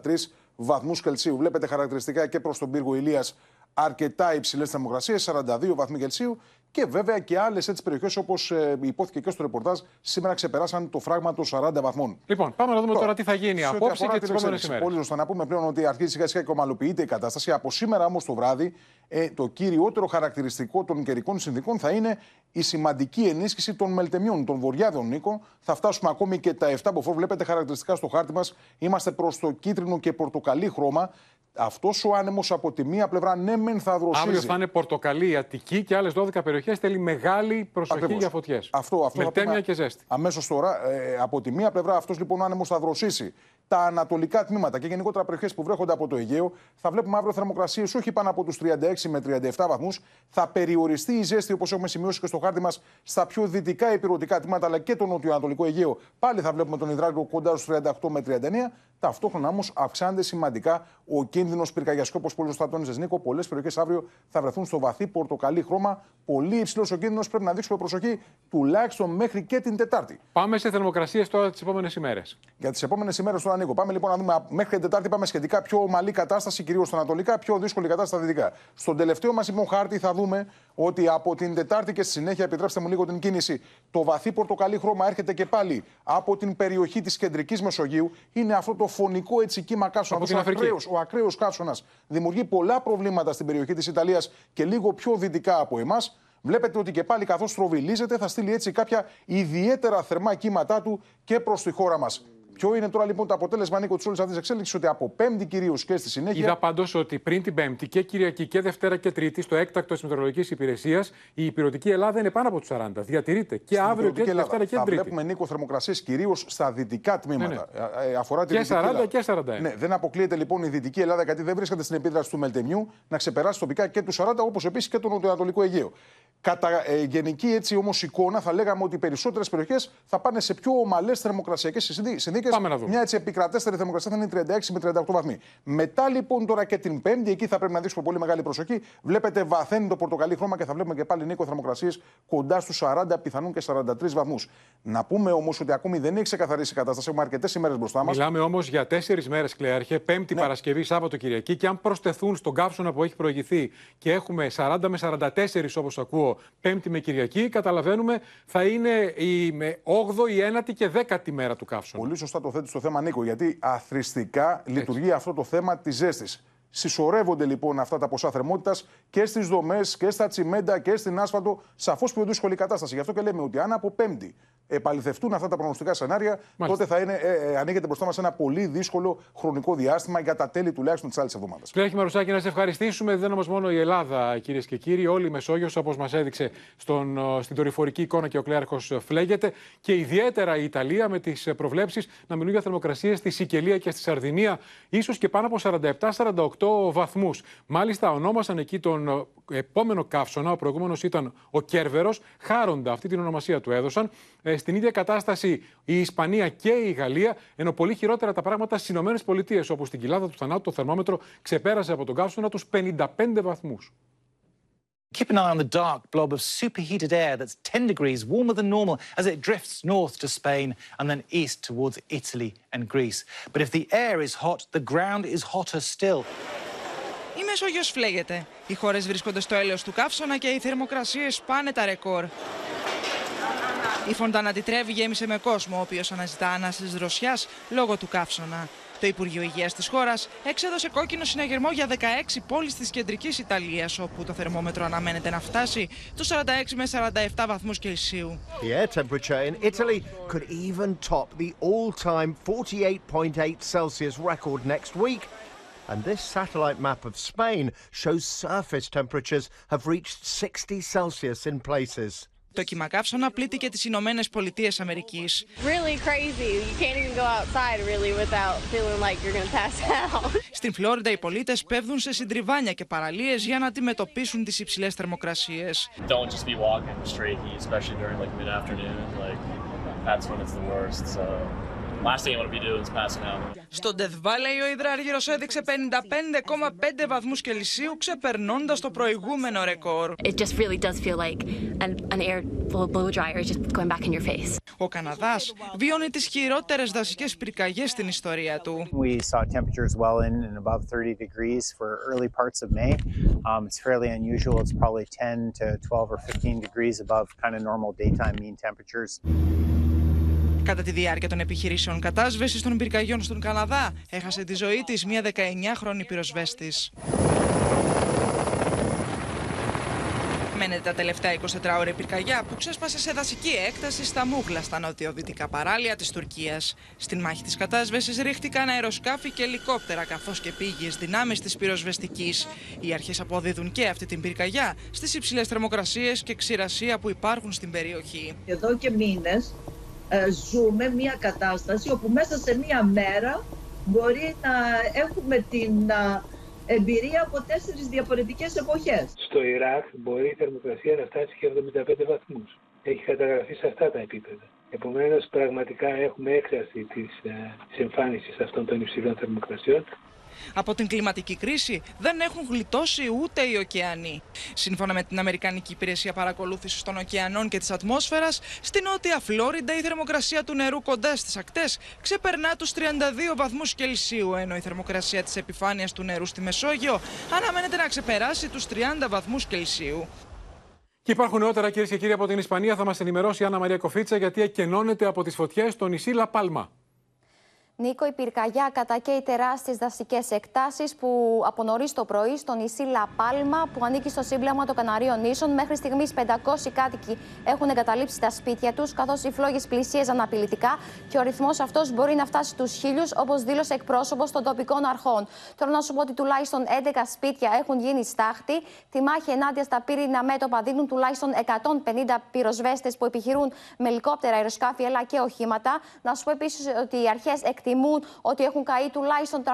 βαθμούς Κελσίου. Βλέπετε χαρακτηριστικά και προς τον πύργο Ηλίας αρκετά υψηλές θερμοκρασίες, 42 βαθμοί Κελσίου. Και βέβαια και άλλες περιοχές, όπως ε, υπόθηκε και στο ρεπορτάζ, σήμερα ξεπεράσαν το φράγμα των 40 βαθμών. Λοιπόν, πάμε να δούμε τώρα, τι θα γίνει απόψε και τις επόμενες ημέρες. Πολύ σωστά να πούμε πλέον ότι αρχίζει σιγά σιγά και ομαλοποιείται η κατάσταση. Από σήμερα όμως το βράδυ, ε, το κυριότερο χαρακτηριστικό των καιρικών συνδικών θα είναι η σημαντική ενίσχυση των μελτεμιών, των βοριάδων, Νίκο. Θα φτάσουμε ακόμη και τα 7 που βλέπετε χαρακτηριστικά στο χάρτη μας. Είμαστε προς το κίτρινο και πορτοκαλί χρώμα αυτός ο άνεμος από τη μία πλευρά ναι, μεν θα δροσίζει. Αύριο θα είναι Πορτοκαλί, Αττική και άλλες 12 περιοχές. Θέλει μεγάλη προσοχή Ακριβώς. για φωτιές. Αυτό, αυτό. Μελτέμια και ζέστη. Αμέσως τώρα, ε, από τη μία πλευρά, αυτός λοιπόν ο άνεμος θα δροσίσει τα ανατολικά τμήματα και γενικότερα περιοχές που βρέχονται από το Αιγαίο. Θα βλέπουμε αύριο θερμοκρασίες όχι πάνω από τους 36 με 37 βαθμούς. Θα περιοριστεί η ζέστη, όπως έχουμε σημειώσει και στο χάρτη μας, στα πιο δυτικά υπηρετικά τμήματα αλλά και το νοτιοανατολικό Αιγαίο. Πάλι θα βλέπουμε τον υδράργο κοντά στους 38 με 39. Ταυτόχρονα όμως αυξάνεται σημαντικά ο κίνδυνος πυρκαγιαστικό, όπω πολύ σωστά τόνιζε Νίκο. Πολλές περιοχές αύριο θα βρεθούν στο βαθύ πορτοκαλί χρώμα. Πολύ υψηλός ο κίνδυνος. Πρέπει να δείξουμε προσοχή τουλάχιστον μέχρι και την Τετάρτη. Πάμε σε θερμοκρασίες τώρα τις επόμενες ημέρες. Για τις επόμενες ημέρες τώρα, Νίκο, πάμε λοιπόν να δούμε μέχρι την Τετάρτη. Πάμε σχετικά πιο ομαλή κατάσταση, κυρίως στα Ανατολικά, πιο δύσκολη κατάσταση στα Δυτικά. Στον τελευταίο μας λοιπόν χάρτη θα δούμε ότι από την Τετάρτη και στη συνέχεια, επιτρέψτε μου λίγο την κίνηση, το βαθύ πορτοκαλί χρώμα έρχεται και πάλι από την περιοχή της κεντρικής Μεσογείου. Είναι αυτό το φωνικό έτσι κύμα κάσονα. Ο ακραίος κάσονα δημιουργεί πολλά προβλήματα στην περιοχή της Ιταλίας και λίγο πιο δυτικά από εμάς. Βλέπετε ότι και πάλι καθώς τροβιλίζεται θα στείλει έτσι κάποια ιδιαίτερα θερμά κύματά του και προς τη χώρα μας. Ποιο είναι τώρα λοιπόν το αποτέλεσμα, Νίκο, της όλης αυτής της εξέλιξης, ότι από Πέμπτη κυρίως και στη συνέχεια. Είδα πάντως ότι πριν την Πέμπτη και Κυριακή και Δευτέρα και Τρίτη, στο έκτακτο της Μετεωρολογικής Υπηρεσίας, η υπηρετική Ελλάδα είναι πάνω από τους 40. Διατηρείται και Στην αύριο και τη Δυτική Δευτέρα και την θα Τρίτη. βλέπουμε Νίκο θερμοκρασίες κυρίως στα δυτικά τμήματα. Ναι, Ε, ε, αφορά τη Και Δυτική 40 Ελλάδα. και 41. Ναι, δεν αποκλείεται λοιπόν η Δυτική Ελλάδα, γιατί δεν βρίσκεται στην επίδραση του Μελτεμιού, να ξεπεράσει τοπικά και τους 40, όπως επίσης και το Νοτιοανατολικό Αιγαίο. Κατά ε, γενική έτσι όμως εικόνα, θα λέγαμε ότι οι περισσότερες περιοχές θα πάνε σε πιο ομαλές θερμοκρασιακές συνθήκε. Πάμε να δούμε. Μια έτσι επικρατέστερη θερμοκρασία θα είναι 36 με 38 βαθμοί. Μετά λοιπόν τώρα και την Πέμπτη, εκεί θα πρέπει να δείξουμε πολύ μεγάλη προσοχή. Βλέπετε βαθαίνει το πορτοκαλί χρώμα και θα βλέπουμε και πάλι νίκο θερμοκρασίες κοντά στους 40, πιθανόν και 43 βαθμούς. Να πούμε όμως ότι ακόμη δεν έχει ξεκαθαρίσει η κατάσταση. Έχουμε αρκετές ημέρες μπροστά μας. Μιλάμε όμως για τέσσερις μέρες, Κλέαρχε, Πέμπτη, Ναι. Παρασκευή, Σάββατο, Κυριακή. Και αν προσθεθούν στον καύσωνα που έχει προηγηθεί και έχουμε 40 με 44, όπως ακούω, Πέμπτη με Κυριακή, καταλαβαίνουμε θα είναι η 8η, η 9η και 10η μέρα του καύσωνα. Πολύ σωστά το θέτεις το θέμα, Νίκο, γιατί αθρηστικά λειτουργεί αυτό το θέμα της ζέστης. Συσσωρεύονται λοιπόν αυτά τα ποσά θερμότητας και στις δομές και στα τσιμέντα και στην άσφαλτο. Σαφώς πιο δύσκολη κατάσταση. Γι' αυτό και λέμε ότι αν από Πέμπτη επαληθευτούν αυτά τα προγνωστικά σενάρια, τότε θα είναι, ε, ε, ανοίγεται μπροστά μας ένα πολύ δύσκολο χρονικό διάστημα για τα τέλη τουλάχιστον της άλλης εβδομάδας. Κλέαρχη Μαρουσάκη, να σε ευχαριστήσουμε. Δεν είναι όμως μόνο η Ελλάδα, κυρίες και κύριοι. Όλη η Μεσόγειος, όπως μας έδειξε στον, ε, στην δορυφορική εικόνα και ο Κλέαρχος φλέγεται. Και ιδιαίτερα η Ιταλία με τις προβλέψεις να μιλούν για θερμοκρασίες στη Σικελία και στη Σαρδινία, ίσως και πάνω από 47-48 βαθμούς. Μάλιστα, ονόμασαν εκεί τον ε, επόμενο καύσωνα. Ο προηγούμενος ήταν ο Κέρβερος. Χάροντα, αυτή την ονομασία του έδωσαν. Ε, στην ίδια κατάσταση η Ισπανία και η Γαλλία, ενώ πολύ χειρότερα τα πράγματα στις Ηνωμένες Πολιτείες, όπου στην κοιλάδα του θανάτου το θερμόμετρο ξεπέρασε από τον καύσωνα τους 55 βαθμούς. Keep an eye on the dark blob of superheated air that's 10 degrees warmer than normal as it drifts north to Spain and then east towards Italy and Greece. But if the air is hot, the ground is hotter still. Η Μεσόγειος φλέγεται. Οι χώρες βρίσκονται στο έλεος του καύσωνα και οι θερμοκρασίες πάνε τα ρεκόρ. Η Φοντάνα τη Τρέβη γέμισε με κόσμο, ο οποίος αναζητά ανάσες δροσιάς λόγω του καύσωνα. Το Υπουργείο Υγείας της χώρας έξεδωσε κόκκινο συναγερμό για 16 πόλεις της κεντρικής Ιταλίας, όπου το θερμόμετρο αναμένεται να φτάσει τους 46 με 47 βαθμούς Κελσίου. The air temperature in Italy could even top the all-time 48.8 Celsius record next week. And this satellite map of Spain shows surface temperatures have reached 60 Celsius in places. Το κύμα καύσωνα πλήττει και τις Ηνωμένες Πολιτείες Αμερικής. really crazy. You can't even go outside really without feeling like you're going to pass out. [LAUGHS] Στην Φλόριντα οι πολίτες πέφτουν σε συντριβάνια και παραλίες για να αντιμετωπίσουν τις υψηλές θερμοκρασίες. Don't just be walking in straight heat, especially during like mid-afternoon. Like that's when it's the worst. So last thing I want to be doing is passing out. Στο Death Valley ο υδράργυρος έδειξε 55,5 βαθμούς Κελσίου ξεπερνώντας το προηγούμενο ρεκόρ. It just really does feel like an, an air blow, blow dryer is just going back in your face. Ο Καναδάς βιώνει τις χειρότερες δασικές πυρκαγιές στην ιστορία του. We saw temperatures well in and above 30 degrees for early parts of May. Um, it's fairly unusual. It's probably 10 to 12 or 15 degrees above kind of normal daytime mean temperatures. Κατά τη διάρκεια των επιχειρήσεων κατάσβεσης των πυρκαγιών στον Καναδά, έχασε τη ζωή της μια 19χρονη πυροσβέστης. Μένεται τα τελευταία 24 ώρα η πυρκαγιά που ξέσπασε σε δασική έκταση στα Μούγλα, στα νοτιοδυτικά παράλια της Τουρκίας. Στην μάχη της κατάσβεσης ρίχτηκαν αεροσκάφη και ελικόπτερα καθώς και πήγες δυνάμεις της πυροσβεστικής. Οι αρχές αποδίδουν και αυτή την πυρκαγιά στις υψηλές θερμοκρασίες και ξηρασία που υπάρχουν στην περιοχή. Εδώ και μήνες ε, ζούμε μια κατάσταση όπου μέσα σε μια μέρα μπορεί να έχουμε την α, εμπειρία από τέσσερις διαφορετικές εποχές. Στο Ιράκ μπορεί η θερμοκρασία να φτάσει και 75 βαθμούς. Έχει καταγραφεί σε αυτά τα επίπεδα. Επομένως, πραγματικά έχουμε έκραση της, ε, της εμφάνισης αυτών των υψηλών θερμοκρασιών. Από την κλιματική κρίση δεν έχουν γλιτώσει ούτε οι ωκεανοί. Σύμφωνα με την Αμερικανική Υπηρεσία Παρακολούθησης των Ωκεανών και της Ατμόσφαιρας, στη Νότια Φλόριντα η θερμοκρασία του νερού κοντά στις ακτές ξεπερνά τους 32 βαθμούς Κελσίου, ενώ η θερμοκρασία της επιφάνειας του νερού στη Μεσόγειο αναμένεται να ξεπεράσει τους 30 βαθμούς Κελσίου. Και υπάρχουν νεότερα κυρίες και κύριοι από την Ισπανία. Θα μας ενημερώσει η Άννα Μαρία Κοφίτσα γιατί εκενώνεται από τις φωτιές στο νησί Λαπάλμα. Νίκο, η πυρκαγιά κατακαίει τεράστιες δασικές εκτάσεις που από νωρίς το πρωί στο νησί Λαπάλμα, που ανήκει στο σύμπλεγμα των Καναρίων Νήσων, μέχρι στιγμής 500 κάτοικοι έχουν εγκαταλείψει τα σπίτια τους, καθώς οι φλόγες πλησίαζαν απειλητικά και ο ρυθμός αυτός μπορεί να φτάσει στους χίλιους, όπως δήλωσε εκπρόσωπος των τοπικών αρχών. Θέλω να σου πω ότι τουλάχιστον 11 σπίτια έχουν γίνει στάχτη. Τη μάχη ενάντια στα πύρινα μέτωπα δίνουν τουλάχιστον 150 πυροσβέστες που επιχειρούν με ελικόπτερα, αεροσκάφη αλλά και οχήματα. Να σου πω επίσης ότι οι αρχές εκτιμούν ότι έχουν καεί τουλάχιστον 350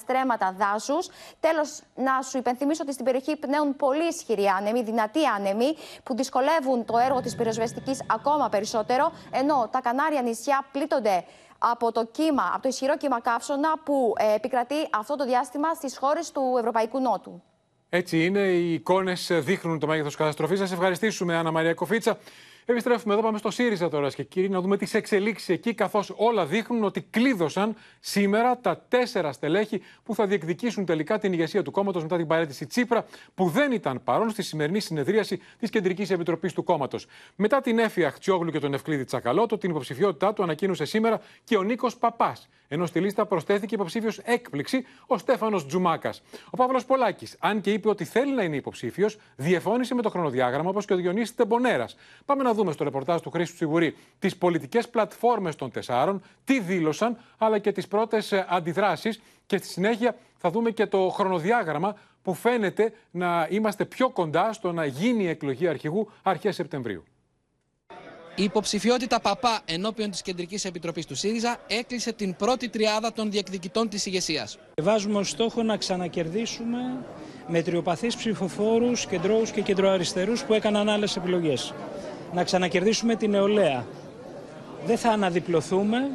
στρέμματα δάσους. Τέλος, να σου υπενθυμίσω ότι στην περιοχή πνέουν πολύ ισχυροί άνεμοι, δυνατοί άνεμοι, που δυσκολεύουν το έργο της πυροσβεστικής ακόμα περισσότερο, ενώ τα Κανάρια νησιά πλήττονται από το κύμα, από το ισχυρό κύμα καύσωνα που ε, επικρατεί αυτό το διάστημα στις χώρες του Ευρωπαϊκού Νότου. Έτσι είναι. Οι εικόνες δείχνουν το μέγεθος καταστροφής. Σας ευχαριστήσουμε, Άννα Μαρία Κοφίτσα. Επιστρέφουμε εδώ, πάμε στο ΣΥΡΙΖΑ τώρα και κύριοι, να δούμε τις εξελίξεις εκεί, καθώς όλα δείχνουν ότι κλείδωσαν σήμερα τα τέσσερα στελέχη που θα διεκδικήσουν τελικά την ηγεσία του κόμματος μετά την παρέτηση Τσίπρα, που δεν ήταν παρόν στη σημερινή συνεδρίαση της Κεντρικής Επιτροπής του κόμματος. Μετά την έφια Χτσιόγλου και τον Ευκλήδη Τσακαλώτο, την υποψηφιότητά του ανακοίνωσε σήμερα και ο Νίκος Παπάς ενώ στη λίστα προσθέθηκε υποψήφιος έκπληξη ο Στέφανος Τζουμάκας. Ο Παύλος Πολάκης, αν και είπε ότι θέλει να είναι υποψήφιος, διεφώνησε με το χρονοδιάγραμμα όπως και ο Διονύσης Τεμπονέρας. Πάμε να δούμε στο ρεπορτάζ του Χρήστου Σιγουρή τις πολιτικές πλατφόρμες των τεσσάρων, τι δήλωσαν, αλλά και τις πρώτες αντιδράσεις. Και στη συνέχεια θα δούμε και το χρονοδιάγραμμα που φαίνεται να είμαστε πιο κοντά στο να γίνει η εκλογή αρχηγού αρχές Σεπτεμβρίου. Η υποψηφιότητα Παπά ενώπιον της Κεντρικής Επιτροπής του ΣΥΡΙΖΑ έκλεισε την πρώτη τριάδα των διεκδικητών της ηγεσίας. Βάζουμε ως στόχο να ξανακερδίσουμε μετριοπαθείς ψηφοφόρους, κεντρώους και κεντροαριστερούς που έκαναν άλλες επιλογές. Να ξανακερδίσουμε την νεολαία. Δεν θα αναδιπλωθούμε,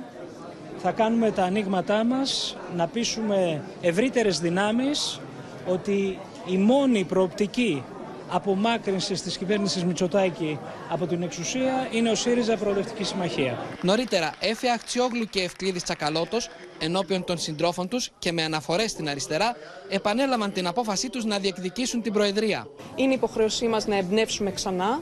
θα κάνουμε τα ανοίγματά μας, να πείσουμε ευρύτερες δυνάμεις ότι η μόνη προοπτική απομάκρυνσης της κυβέρνησης Μητσοτάκη από την εξουσία είναι ο ΣΥΡΙΖΑ Προοδευτική Συμμαχία. Νωρίτερα, Έφε Αχτσιόγλου και Ευκλήδης Τσακαλώτος, ενώπιον των συντρόφων τους και με αναφορές στην αριστερά, επανέλαβαν την απόφασή τους να διεκδικήσουν την Προεδρία. Είναι υποχρέωσή μας να εμπνεύσουμε ξανά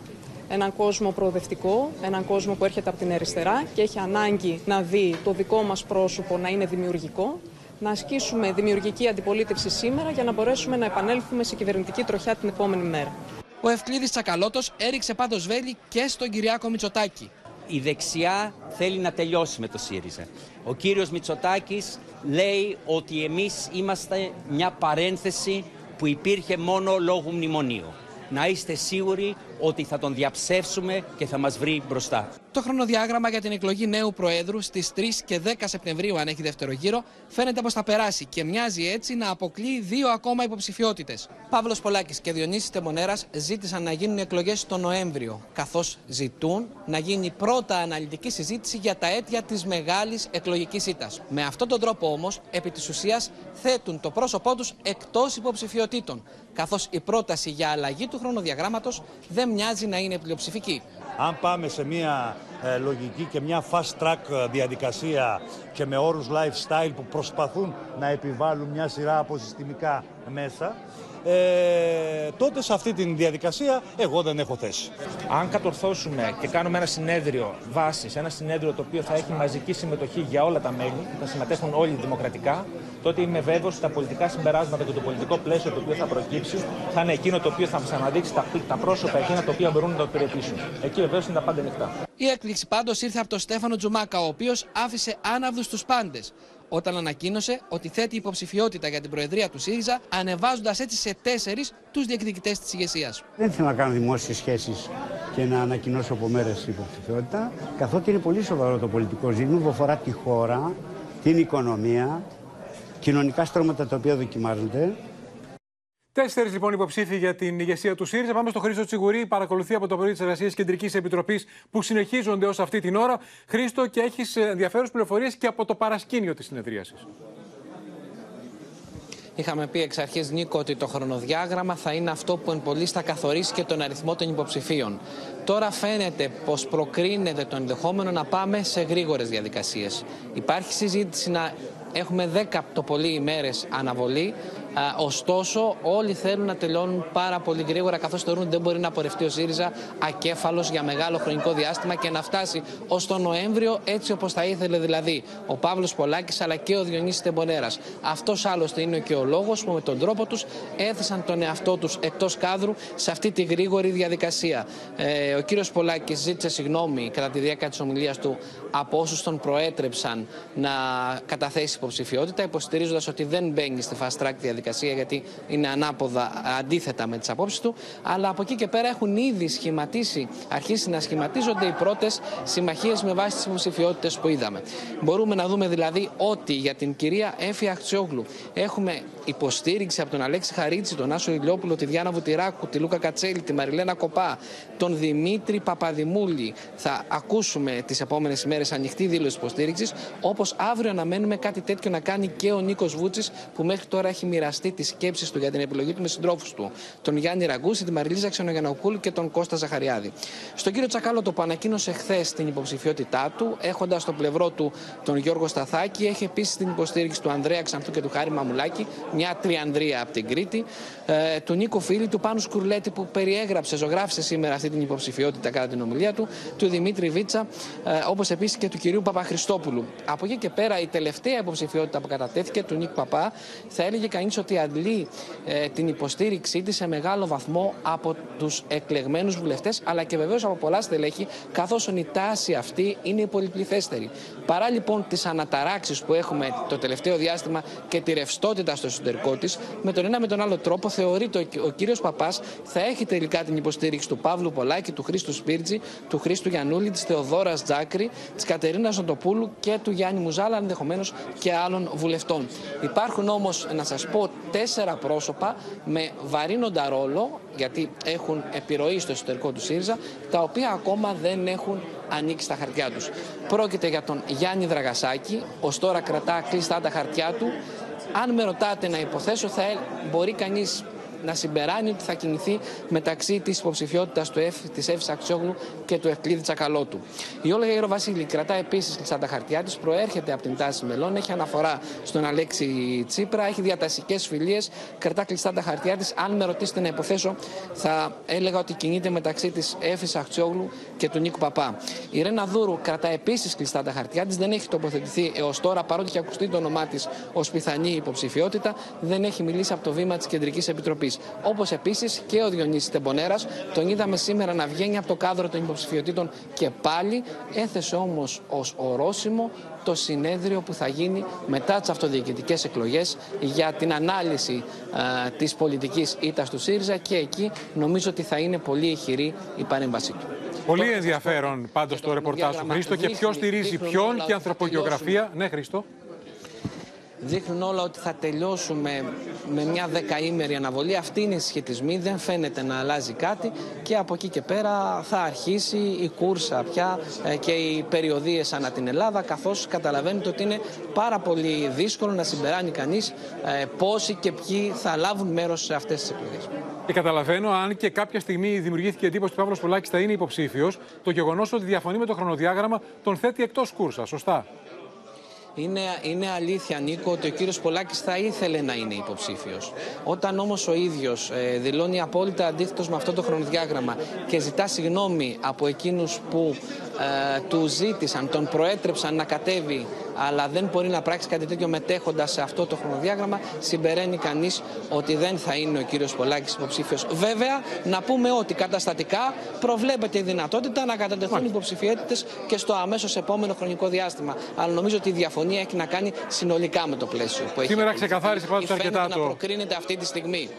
έναν κόσμο προοδευτικό, έναν κόσμο που έρχεται από την αριστερά και έχει ανάγκη να δει το δικό μας πρόσωπο να είναι δημιουργικό να ασκήσουμε δημιουργική αντιπολίτευση σήμερα για να μπορέσουμε να επανέλθουμε σε κυβερνητική τροχιά την επόμενη μέρα. Ο Ευκλήδης Τσακαλώτος έριξε πάντως βέλη και στον Κυριάκο Μητσοτάκη. Η δεξιά θέλει να τελειώσει με το ΣΥΡΙΖΑ. Ο κύριος Μητσοτάκης λέει ότι εμείς είμαστε μια παρένθεση που υπήρχε μόνο λόγω μνημονίου να είστε σίγουροι ότι θα τον διαψεύσουμε και θα μας βρει μπροστά. Το χρονοδιάγραμμα για την εκλογή νέου Προέδρου στις 3 και 10 Σεπτεμβρίου, αν έχει δεύτερο γύρο, φαίνεται πως θα περάσει και μοιάζει έτσι να αποκλείει δύο ακόμα υποψηφιότητες. Παύλος Πολάκης και Διονύσης Τεμονέρας ζήτησαν να γίνουν εκλογές το Νοέμβριο, καθώς ζητούν να γίνει πρώτα αναλυτική συζήτηση για τα αίτια της μεγάλης εκλογικής ήττας. Με αυτόν τον τρόπο όμως, επί της ουσίας, θέτουν το πρόσωπό τους εκτός υποψηφιωτήτων, καθώς η πρόταση για αλλαγή του χρονοδιαγράμματος δεν μοιάζει να είναι πλειοψηφική. Αν πάμε σε μια ε, λογική και μια fast track ε, διαδικασία και με όρους lifestyle που προσπαθούν να επιβάλλουν μια σειρά από συστημικά μέσα, ε, τότε σε αυτή τη διαδικασία εγώ δεν έχω θέση. Αν κατορθώσουμε και κάνουμε ένα συνέδριο βάσης, ένα συνέδριο το οποίο θα έχει μαζική συμμετοχή για όλα τα μέλη, θα συμμετέχουν όλοι δημοκρατικά, τότε είμαι βέβαιος ότι τα πολιτικά συμπεράσματα και το πολιτικό πλαίσιο το οποίο θα προκύψει θα είναι εκείνο το οποίο θα μας αναδείξει τα, τα πρόσωπα εκείνα τα οποία μπορούν να το υπηρετήσουν. Εκεί βεβαίως είναι τα πάντα ανοιχτά. Η έκπληξη πάντως ήρθε από τον Στέφανο Τζουμάκα, ο οποίος άφησε άναυδους τους πάντες όταν ανακοίνωσε ότι θέτει υποψηφιότητα για την Προεδρία του ΣΥΡΙΖΑ, ανεβάζοντας έτσι σε τέσσερις τους διεκδικητές της ηγεσίας. Δεν θέλω να κάνω δημόσιες σχέσεις και να ανακοινώσω από μέρες υποψηφιότητα, καθότι είναι πολύ σοβαρό το πολιτικό ζήτημα που αφορά τη χώρα, την οικονομία, κοινωνικά στρώματα τα οποία δοκιμάζονται. Τέσσερις λοιπόν υποψήφοι για την ηγεσία του ΣΥΡΙΖΑ. Πάμε στο Χρήστο Τσιγουρή, παρακολουθεί από το πρωί της εργασίας Κεντρικής Επιτροπής που συνεχίζονται ως αυτή την ώρα. Χρήστο, και έχεις ενδιαφέρουσες πληροφορίες και από το παρασκήνιο της συνεδρίασης. Είχαμε πει εξ αρχής, Νίκο, ότι το χρονοδιάγραμμα θα είναι αυτό που εν πολύ θα καθορίσει και τον αριθμό των υποψηφίων. Τώρα φαίνεται πως προκρίνεται το ενδεχόμενο να πάμε σε γρήγορες διαδικασίες. Υπάρχει συζήτηση να έχουμε 10 το πολύ ημέρες αναβολή ωστόσο, όλοι θέλουν να τελειώνουν πάρα πολύ γρήγορα, καθώς θεωρούν ότι δεν μπορεί να πορευτεί ο ΣΥΡΙΖΑ ακέφαλος για μεγάλο χρονικό διάστημα και να φτάσει ως τον Νοέμβριο έτσι όπως θα ήθελε δηλαδή ο Παύλος Πολάκης αλλά και ο Διονύσης Τεμπονέρας. Αυτός άλλωστε είναι και ο λόγος που με τον τρόπο τους έθεσαν τον εαυτό τους εκτός κάδρου σε αυτή τη γρήγορη διαδικασία. Ε, ο κύριος Πολάκης ζήτησε συγγνώμη κατά τη διάρκεια της ομιλίας του από όσους τον προέτρεψαν να καταθέσει υποψηφιότητα, υποστηρίζοντας ότι δεν μπαίνει στη fast track διαδικασία γιατί είναι ανάποδα αντίθετα με τις απόψεις του. Αλλά από εκεί και πέρα έχουν ήδη σχηματίσει, αρχίσει να σχηματίζονται οι πρώτες συμμαχίες με βάση τις υποψηφιότητες που είδαμε. Μπορούμε να δούμε δηλαδή ότι για την κυρία Έφη Αχτσιόγλου έχουμε υποστήριξη από τον Αλέξη Χαρίτση, τον Άσο Ηλιόπουλο, τη Διάνα Βουτυράκου, τη Λούκα Κατσέλη, τη Μαριλένα Κοπά, τον Δημήτρη Παπαδημούλη. Θα ακούσουμε τις επόμενες ημέρες ανοιχτή δήλωση υποστήριξης. Όπως αύριο αναμένουμε κάτι τέτοιο να κάνει και ο Νίκος Βούτσης, που μέχρι τώρα έχει μοιραστεί τις σκέψεις του για την επιλογή του με συντρόφους του. Τον Γιάννη Ραγκούση, τη Μαριλίζα Ξενογιανοκούλου και τον Κώστα Ζαχαριάδη. Στον κύριο Τσακάλο το που ανακοίνωσε χθες την υποψηφιότητά του, έχοντας στο πλευρό του τον Γιώργο Σταθάκη, έχει επίσης την υποστήριξη του Ανδρέα Ξανθού και του Χάρη Μαμουλάκη, μια τριανδρία από την Κρήτη, ε, του Νίκο Φίλη, του Πάνου Σκουρλέτη που περιέγραψε, ζωγράφησε σήμερα αυτή την υποψηφιότητα κατά την ομιλία του, του Δημήτρη Βίτσα, ε, όπως επίσης και του κυρίου Παπαχριστόπουλου. Από εκεί και πέρα η τελευταία υποψηφιότητα που κατατέθηκε του Νίκ Παπά θα έλεγε κανείς ότι αντλεί ε, την υποστήριξή της σε μεγάλο βαθμό από τους εκλεγμένους βουλευτές αλλά και βεβαίως από πολλά στελέχη, καθώς η τάση αυτή είναι η πολυπληθέστερη. Παρά λοιπόν τις αναταράξεις που έχουμε το τελευταίο διάστημα και τη ρευστότητα στο εσωτερικό της, με τον ένα με τον άλλο τρόπο θεωρείται ότι ο κύριος Παπάς θα έχει τελικά την υποστήριξη του Παύλου Πολάκη, του Χρήστου Σπίρτζη, του Χρήστου Γιανούλη, της Θεοδόρας Τζάκρη, της Κατερίνας Νοτοπούλου και του Γιάννη Μουζάλα, ενδεχομένως και άλλων βουλευτών. Υπάρχουν όμως, να σας πω, τέσσερα πρόσωπα με βαρύνοντα ρόλο, γιατί έχουν επιρροή στο εσωτερικό του ΣΥΡΙΖΑ, τα οποία ακόμα δεν έχουν ανοίξει τα χαρτιά τους. Πρόκειται για τον Γιάννη Δραγασάκη, ως τώρα κρατά κλειστά τα χαρτιά του. Αν με ρωτάτε να υποθέσω, θα μπορεί κανείς να συμπεράνει ότι θα κινηθεί μεταξύ της υποψηφιότητας της Εύη Αξιόγλου και του Ευκλήδη Τσακαλώτου. Η Όλγα Γεροβασίλη κρατά επίσης κλειστά τα χαρτιά της, προέρχεται από την τάση μελών, έχει αναφορά στον Αλέξη Τσίπρα, έχει διατασικές φιλίες, κρατά κλειστά τα χαρτιά της. Αν με ρωτήσετε να υποθέσω, θα έλεγα ότι κινείται μεταξύ της Εύη Αξιόγλου και του Νίκου Παπά. Η Ρένα Δούρου κρατά επίσης κλειστά τα χαρτιά της, δεν έχει τοποθετηθεί έως τώρα, παρότι έχει ακουστεί το όνομά της ως πιθανή υποψηφιότητα, δεν έχει μιλήσει από το βήμα της Κεντρικής Επιτροπής. Όπως επίσης και ο Διονύσης Τεμπονέρας. Τον είδαμε σήμερα να βγαίνει από το κάδρο των υποψηφιωτήτων και πάλι έθεσε όμως ως ορόσημο το συνέδριο που θα γίνει μετά τις αυτοδιοικητικές εκλογές για την ανάλυση τη της πολιτικής ήττας του ΣΥΡΙΖΑ και εκεί νομίζω ότι θα είναι πολύ ηχηρή η παρέμβασή του. Πολύ ενδιαφέρον πάντως το ρεπορτάζ του Χρήστο και ποιος στηρίζει ποιον και ανθρωπογεωγραφία. Ναι, Χρήστο δείχνουν όλα ότι θα τελειώσουμε με μια δεκαήμερη αναβολή. Αυτή είναι η συσχετισμή, δεν φαίνεται να αλλάζει κάτι και από εκεί και πέρα θα αρχίσει η κούρσα πια ε, και οι περιοδίες ανά την Ελλάδα καθώς καταλαβαίνετε ότι είναι πάρα πολύ δύσκολο να συμπεράνει κανείς ε, πόσοι και ποιοι θα λάβουν μέρος σε αυτές τις εκλογές. Και καταλαβαίνω, αν και κάποια στιγμή δημιουργήθηκε εντύπωση ότι ο Παύλος Πολάκης θα είναι υποψήφιος, το γεγονός ότι διαφωνεί με το χρονοδιάγραμμα τον θέτει εκτός κούρσας. Σωστά. Είναι, είναι αλήθεια, Νίκο, ότι ο κύριος Πολάκης θα ήθελε να είναι υποψήφιος. Όταν όμως ο ίδιος ε, δηλώνει απόλυτα αντίθετος με αυτό το χρονοδιάγραμμα και ζητά συγγνώμη από εκείνους που ε, του ζήτησαν, τον προέτρεψαν να κατέβει αλλά δεν μπορεί να πράξει κάτι τέτοιο μετέχοντας σε αυτό το χρονοδιάγραμμα, συμπεραίνει κανείς ότι δεν θα είναι ο κύριος Πολάκης υποψήφιος. Βέβαια, να πούμε ότι καταστατικά προβλέπεται η δυνατότητα να κατατεθούν υποψηφιότητες και στο αμέσως επόμενο χρονικό διάστημα. Αλλά νομίζω ότι η διαφωνία έχει να κάνει συνολικά με το πλαίσιο που έχει. Σήμερα ξεκαθάρισε πάντως αρκετά το. να προκρίνεται αυτή τη στιγμή.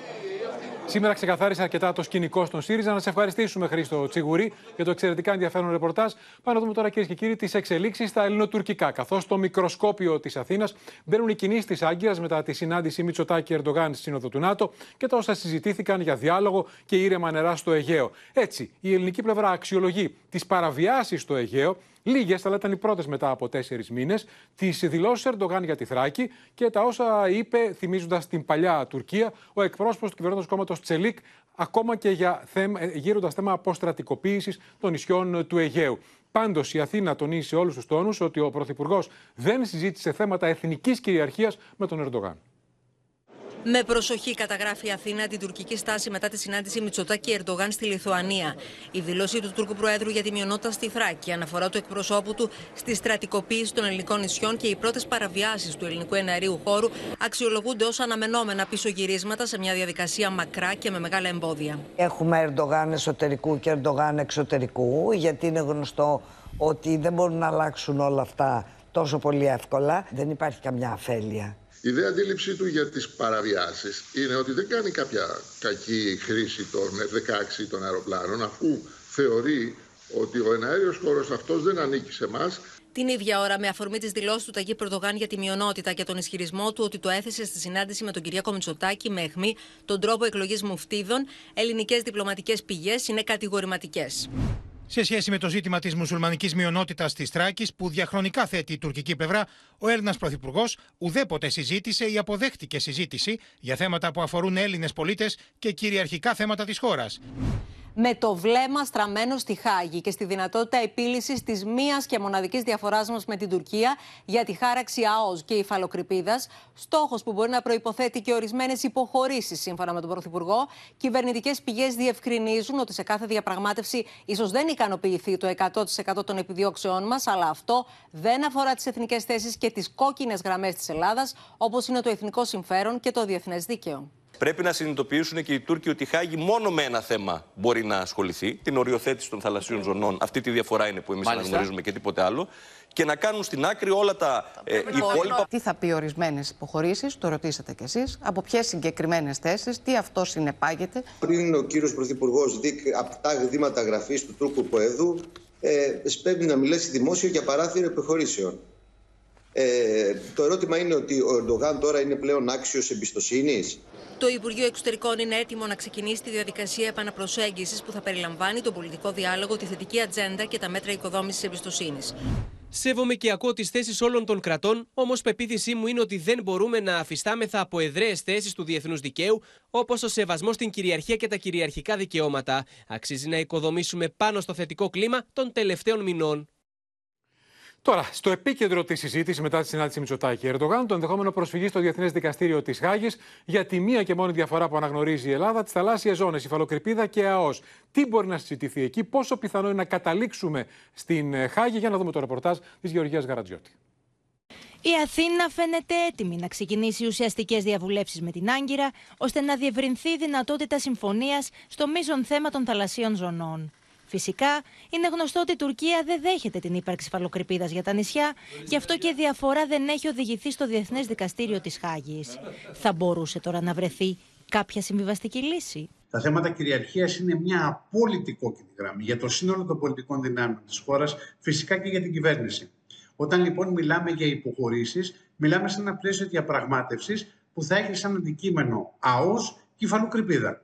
Σήμερα ξεκαθάρισε αρκετά το σκηνικό στον ΣΥΡΙΖΑ. Να σε ευχαριστήσουμε, Χρήστο Τσιγουρή, για το εξαιρετικά ενδιαφέρον ρεπορτάζ. Πάμε να δούμε τώρα, κυρίες και κύριοι, τις εξελίξεις στα ελληνοτουρκικά. Καθώς στο μικροσκόπιο της Αθήνας μπαίνουν οι κινήσεις της Άγκυρας μετά τη συνάντηση Μητσοτάκη Ερντογάν στη Σύνοδο του ΝΑΤΟ και τα όσα συζητήθηκαν για διάλογο και ήρεμα νερά στο Αιγαίο. Έτσι, η ελληνική πλευρά αξιολογεί τις παραβιάσεις στο Αιγαίο Λίγες, αλλά ήταν οι πρώτες μετά από τέσσερις μήνες, τις δηλώσεις Ερντογάν για τη Θράκη και τα όσα είπε, θυμίζοντας την παλιά Τουρκία, ο εκπρόσωπος του κυβερνώντος κόμματος Τσελίκ, ακόμα και για ε, γύροντας θέμα αποστρατικοποίησης των νησιών του Αιγαίου. Πάντως, η Αθήνα τονίζει σε όλους τους τόνους ότι ο Πρωθυπουργός δεν συζήτησε θέματα εθνικής κυριαρχίας με τον Ερντογάν. Με προσοχή καταγράφει η Αθήνα την τουρκική στάση μετά τη συνάντηση Μητσοτάκη Ερντογάν στη Λιθουανία. Η δήλωση του Τούρκου Προέδρου για τη μειονότητα στη Θράκη, αναφορά του εκπροσώπου του στη στρατικοποίηση των ελληνικών νησιών και οι πρώτες παραβιάσεις του ελληνικού εναερίου χώρου αξιολογούνται ως αναμενόμενα πίσω γυρίσματα σε μια διαδικασία μακρά και με μεγάλα εμπόδια. Έχουμε Ερντογάν εσωτερικού και Ερντογάν εξωτερικού, γιατί είναι γνωστό ότι δεν μπορούν να αλλάξουν όλα αυτά τόσο πολύ εύκολα. Δεν υπάρχει καμιά αφέλεια. Η ιδέα αντίληψή του για τις παραβιάσεις είναι ότι δεν κάνει κάποια κακή χρήση των F-16 των αεροπλάνων αφού θεωρεί ότι ο εναέριος χώρος αυτός δεν ανήκει σε εμάς. Την ίδια ώρα, με αφορμή τη δηλώσεις του Ταγί Προδογάν για τη μειονότητα και τον ισχυρισμό του ότι το έθεσε στη συνάντηση με τον Κυριάκο Μητσοτάκη με αιχμή τον τρόπο εκλογής μουφτίδων, ελληνικές διπλωματικές πηγές είναι κατηγορηματικές σε σχέση με το ζήτημα της μουσουλμανικής μειονότητας της Τράκης, που διαχρονικά θέτει η τουρκική πλευρά, ο Έλληνας Πρωθυπουργός ουδέποτε συζήτησε ή αποδέχτηκε συζήτηση για θέματα που αφορούν Έλληνες πολίτες και κυριαρχικά θέματα της χώρας με το βλέμμα στραμμένο στη Χάγη και στη δυνατότητα επίλυσης της μίας και μοναδικής διαφοράς μας με την Τουρκία για τη χάραξη ΑΟΣ και υφαλοκρηπίδας, στόχος που μπορεί να προποθέτει και ορισμένες υποχωρήσεις, σύμφωνα με τον Πρωθυπουργό. Κυβερνητικές πηγές διευκρινίζουν ότι σε κάθε διαπραγμάτευση ίσως δεν ικανοποιηθεί το 100% των επιδιώξεών μας, αλλά αυτό δεν αφορά τις εθνικές θέσεις και τις κόκκινες γραμμές της Ελλάδας, όπως είναι το εθνικό συμφέρον και το διεθνές δίκαιο. Πρέπει να συνειδητοποιήσουν και οι Τούρκοι ότι η Χάγη μόνο με ένα θέμα μπορεί να ασχοληθεί, την οριοθέτηση των θαλασσίων ζωνών. Αυτή τη διαφορά είναι που εμείς αναγνωρίζουμε και τίποτε άλλο. Και να κάνουν στην άκρη όλα τα ε, υπόλοιπα. Τι θα πει ορισμένες υποχωρήσεις, το ρωτήσατε κι εσείς, από ποιες συγκεκριμένες θέσεις, τι αυτό συνεπάγεται; Πριν ο κύριος Πρωθυπουργός δει απτά γδήματα γραφής του Τούρκου Ποέδου, ε, πρέπει να μιλήσει δημόσιο για παράθυρο υποχωρήσεων. Ε, το ερώτημα είναι ότι ο Ερντογάν τώρα είναι πλέον άξιος εμπιστοσύνης; Το Υπουργείο Εξωτερικών είναι έτοιμο να ξεκινήσει τη διαδικασία επαναπροσέγγισης που θα περιλαμβάνει τον πολιτικό διάλογο, τη θετική ατζέντα και τα μέτρα οικοδόμησης εμπιστοσύνης. Σέβομαι και ακούω τις θέσεις όλων των κρατών, όμως πεποίθησή μου είναι ότι δεν μπορούμε να αφιστάμεθα από εδραίες θέσεις του διεθνούς δικαίου, όπως ο σεβασμός στην κυριαρχία και τα κυριαρχικά δικαιώματα. Αξίζει να οικοδομήσουμε πάνω στο θετικό κλίμα των τελευταίων μηνών. Τώρα, στο επίκεντρο της συζήτησης μετά τη συνάντηση Μητσοτάκη Ερντογάν, το ενδεχόμενο προσφυγής στο Διεθνές Δικαστήριο της Χάγη για τη μία και μόνη διαφορά που αναγνωρίζει η Ελλάδα, τις θαλάσσιες ζώνες, υφαλοκρηπίδα και ΑΟΣ. Τι μπορεί να συζητηθεί εκεί, πόσο πιθανό είναι να καταλήξουμε στην ε, Χάγη, για να δούμε το ρεπορτάζ της Γεωργίας Γαρατζιώτη. Η Αθήνα φαίνεται έτοιμη να ξεκινήσει ουσιαστικές διαβουλεύσεις με την Άγκυρα, ώστε να διευρυνθεί η δυνατότητα συμφωνίας στο μείζον θέμα των θαλασσίων ζωνών. Φυσικά, είναι γνωστό ότι η Τουρκία δεν δέχεται την ύπαρξη φαλοκρηπίδας για τα νησιά, γι' αυτό και η διαφορά δεν έχει οδηγηθεί στο Διεθνές Δικαστήριο της Χάγης. Θα μπορούσε τώρα να βρεθεί κάποια συμβιβαστική λύση; Τα θέματα κυριαρχίας είναι μια απόλυτη κόκκινη γραμμή για το σύνολο των πολιτικών δυνάμεων της χώρας, φυσικά και για την κυβέρνηση. Όταν λοιπόν μιλάμε για υποχωρήσεις, μιλάμε σε ένα πλαίσιο διαπραγμάτευσης που θα έχει σαν αντικείμενο ΑΟΣ και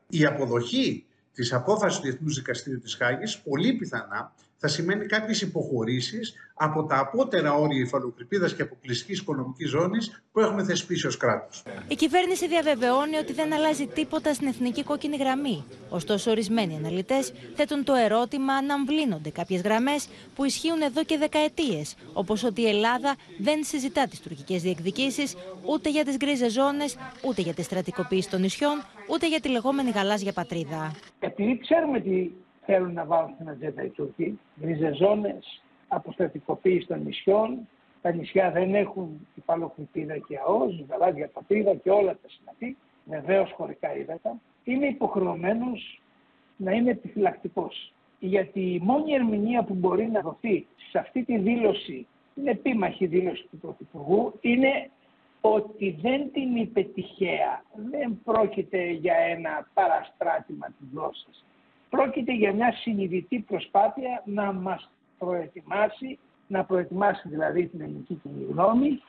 Η αποδοχή Της απόφασης του Διεθνούς Δικαστήριου της Χάγης, πολύ πιθανά θα σημαίνει κάποιες υποχωρήσεις από τα απότερα όρια υφαλοκρηπίδας και αποκλειστικής οικονομικής ζώνης που έχουμε θεσπίσει ως κράτος. Η κυβέρνηση διαβεβαιώνει ότι δεν αλλάζει τίποτα στην εθνική κόκκινη γραμμή. Ωστόσο, ορισμένοι αναλυτές θέτουν το ερώτημα αν αμβλύνονται κάποιες γραμμές που ισχύουν εδώ και δεκαετίες, όπως ότι η Ελλάδα δεν συζητά τις τουρκικές διεκδικήσεις ούτε για τις γκρίζες ζώνες, ούτε για τη στρατικοποίηση των νησιών, ούτε για τη λεγόμενη γαλάζια πατρίδα. Επειδή ξέρουμε τι θέλουν να βάλουν στην ατζέντα οι Τούρκοι, γκρίζε ζώνε, αποστατικοποίηση των νησιών. Τα νησιά δεν έχουν υφαλοκρηπίδα και ΑΟΣ, γαλάζια πατρίδα και όλα τα συναφή, βεβαίως χωρικά ύδατα. Είναι υποχρεωμένος να είναι επιφυλακτικός. Γιατί η μόνη ερμηνεία που μπορεί να δοθεί σε αυτή τη δήλωση, την επίμαχη δήλωση του Πρωθυπουργού, είναι ότι δεν την είπε τυχαία. Δεν πρόκειται για ένα παραστράτημα της γλώσσας. Πρόκειται για μια συνειδητή προσπάθεια να μας προετοιμάσει, να προετοιμάσει δηλαδή την ελληνική κοινή γνώμη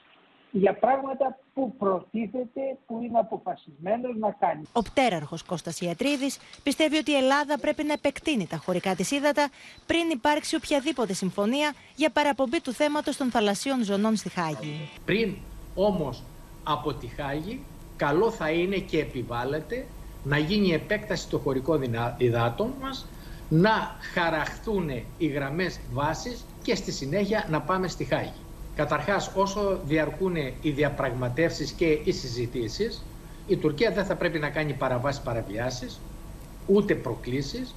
για πράγματα που προτίθεται, που είναι αποφασισμένος να κάνει. Ο πτέραρχος Κώστας Ιατρίδης πιστεύει ότι η Ελλάδα πρέπει να επεκτείνει τα χωρικά της ύδατα πριν υπάρξει οποιαδήποτε συμφωνία για παραπομπή του θέματος των θαλασσίων ζωνών στη Χάγη. Πριν όμως από τη Χάγη, καλό θα είναι και επιβάλλεται να γίνει επέκταση των χωρικών υδάτων μας να χαραχθούν οι γραμμές βάσης και στη συνέχεια να πάμε στη Χάγη. Καταρχάς, όσο διαρκούν οι διαπραγματεύσεις και οι συζητήσεις, η Τουρκία δεν θα πρέπει να κάνει παραβάσεις παραβιάσεις, ούτε προκλήσεις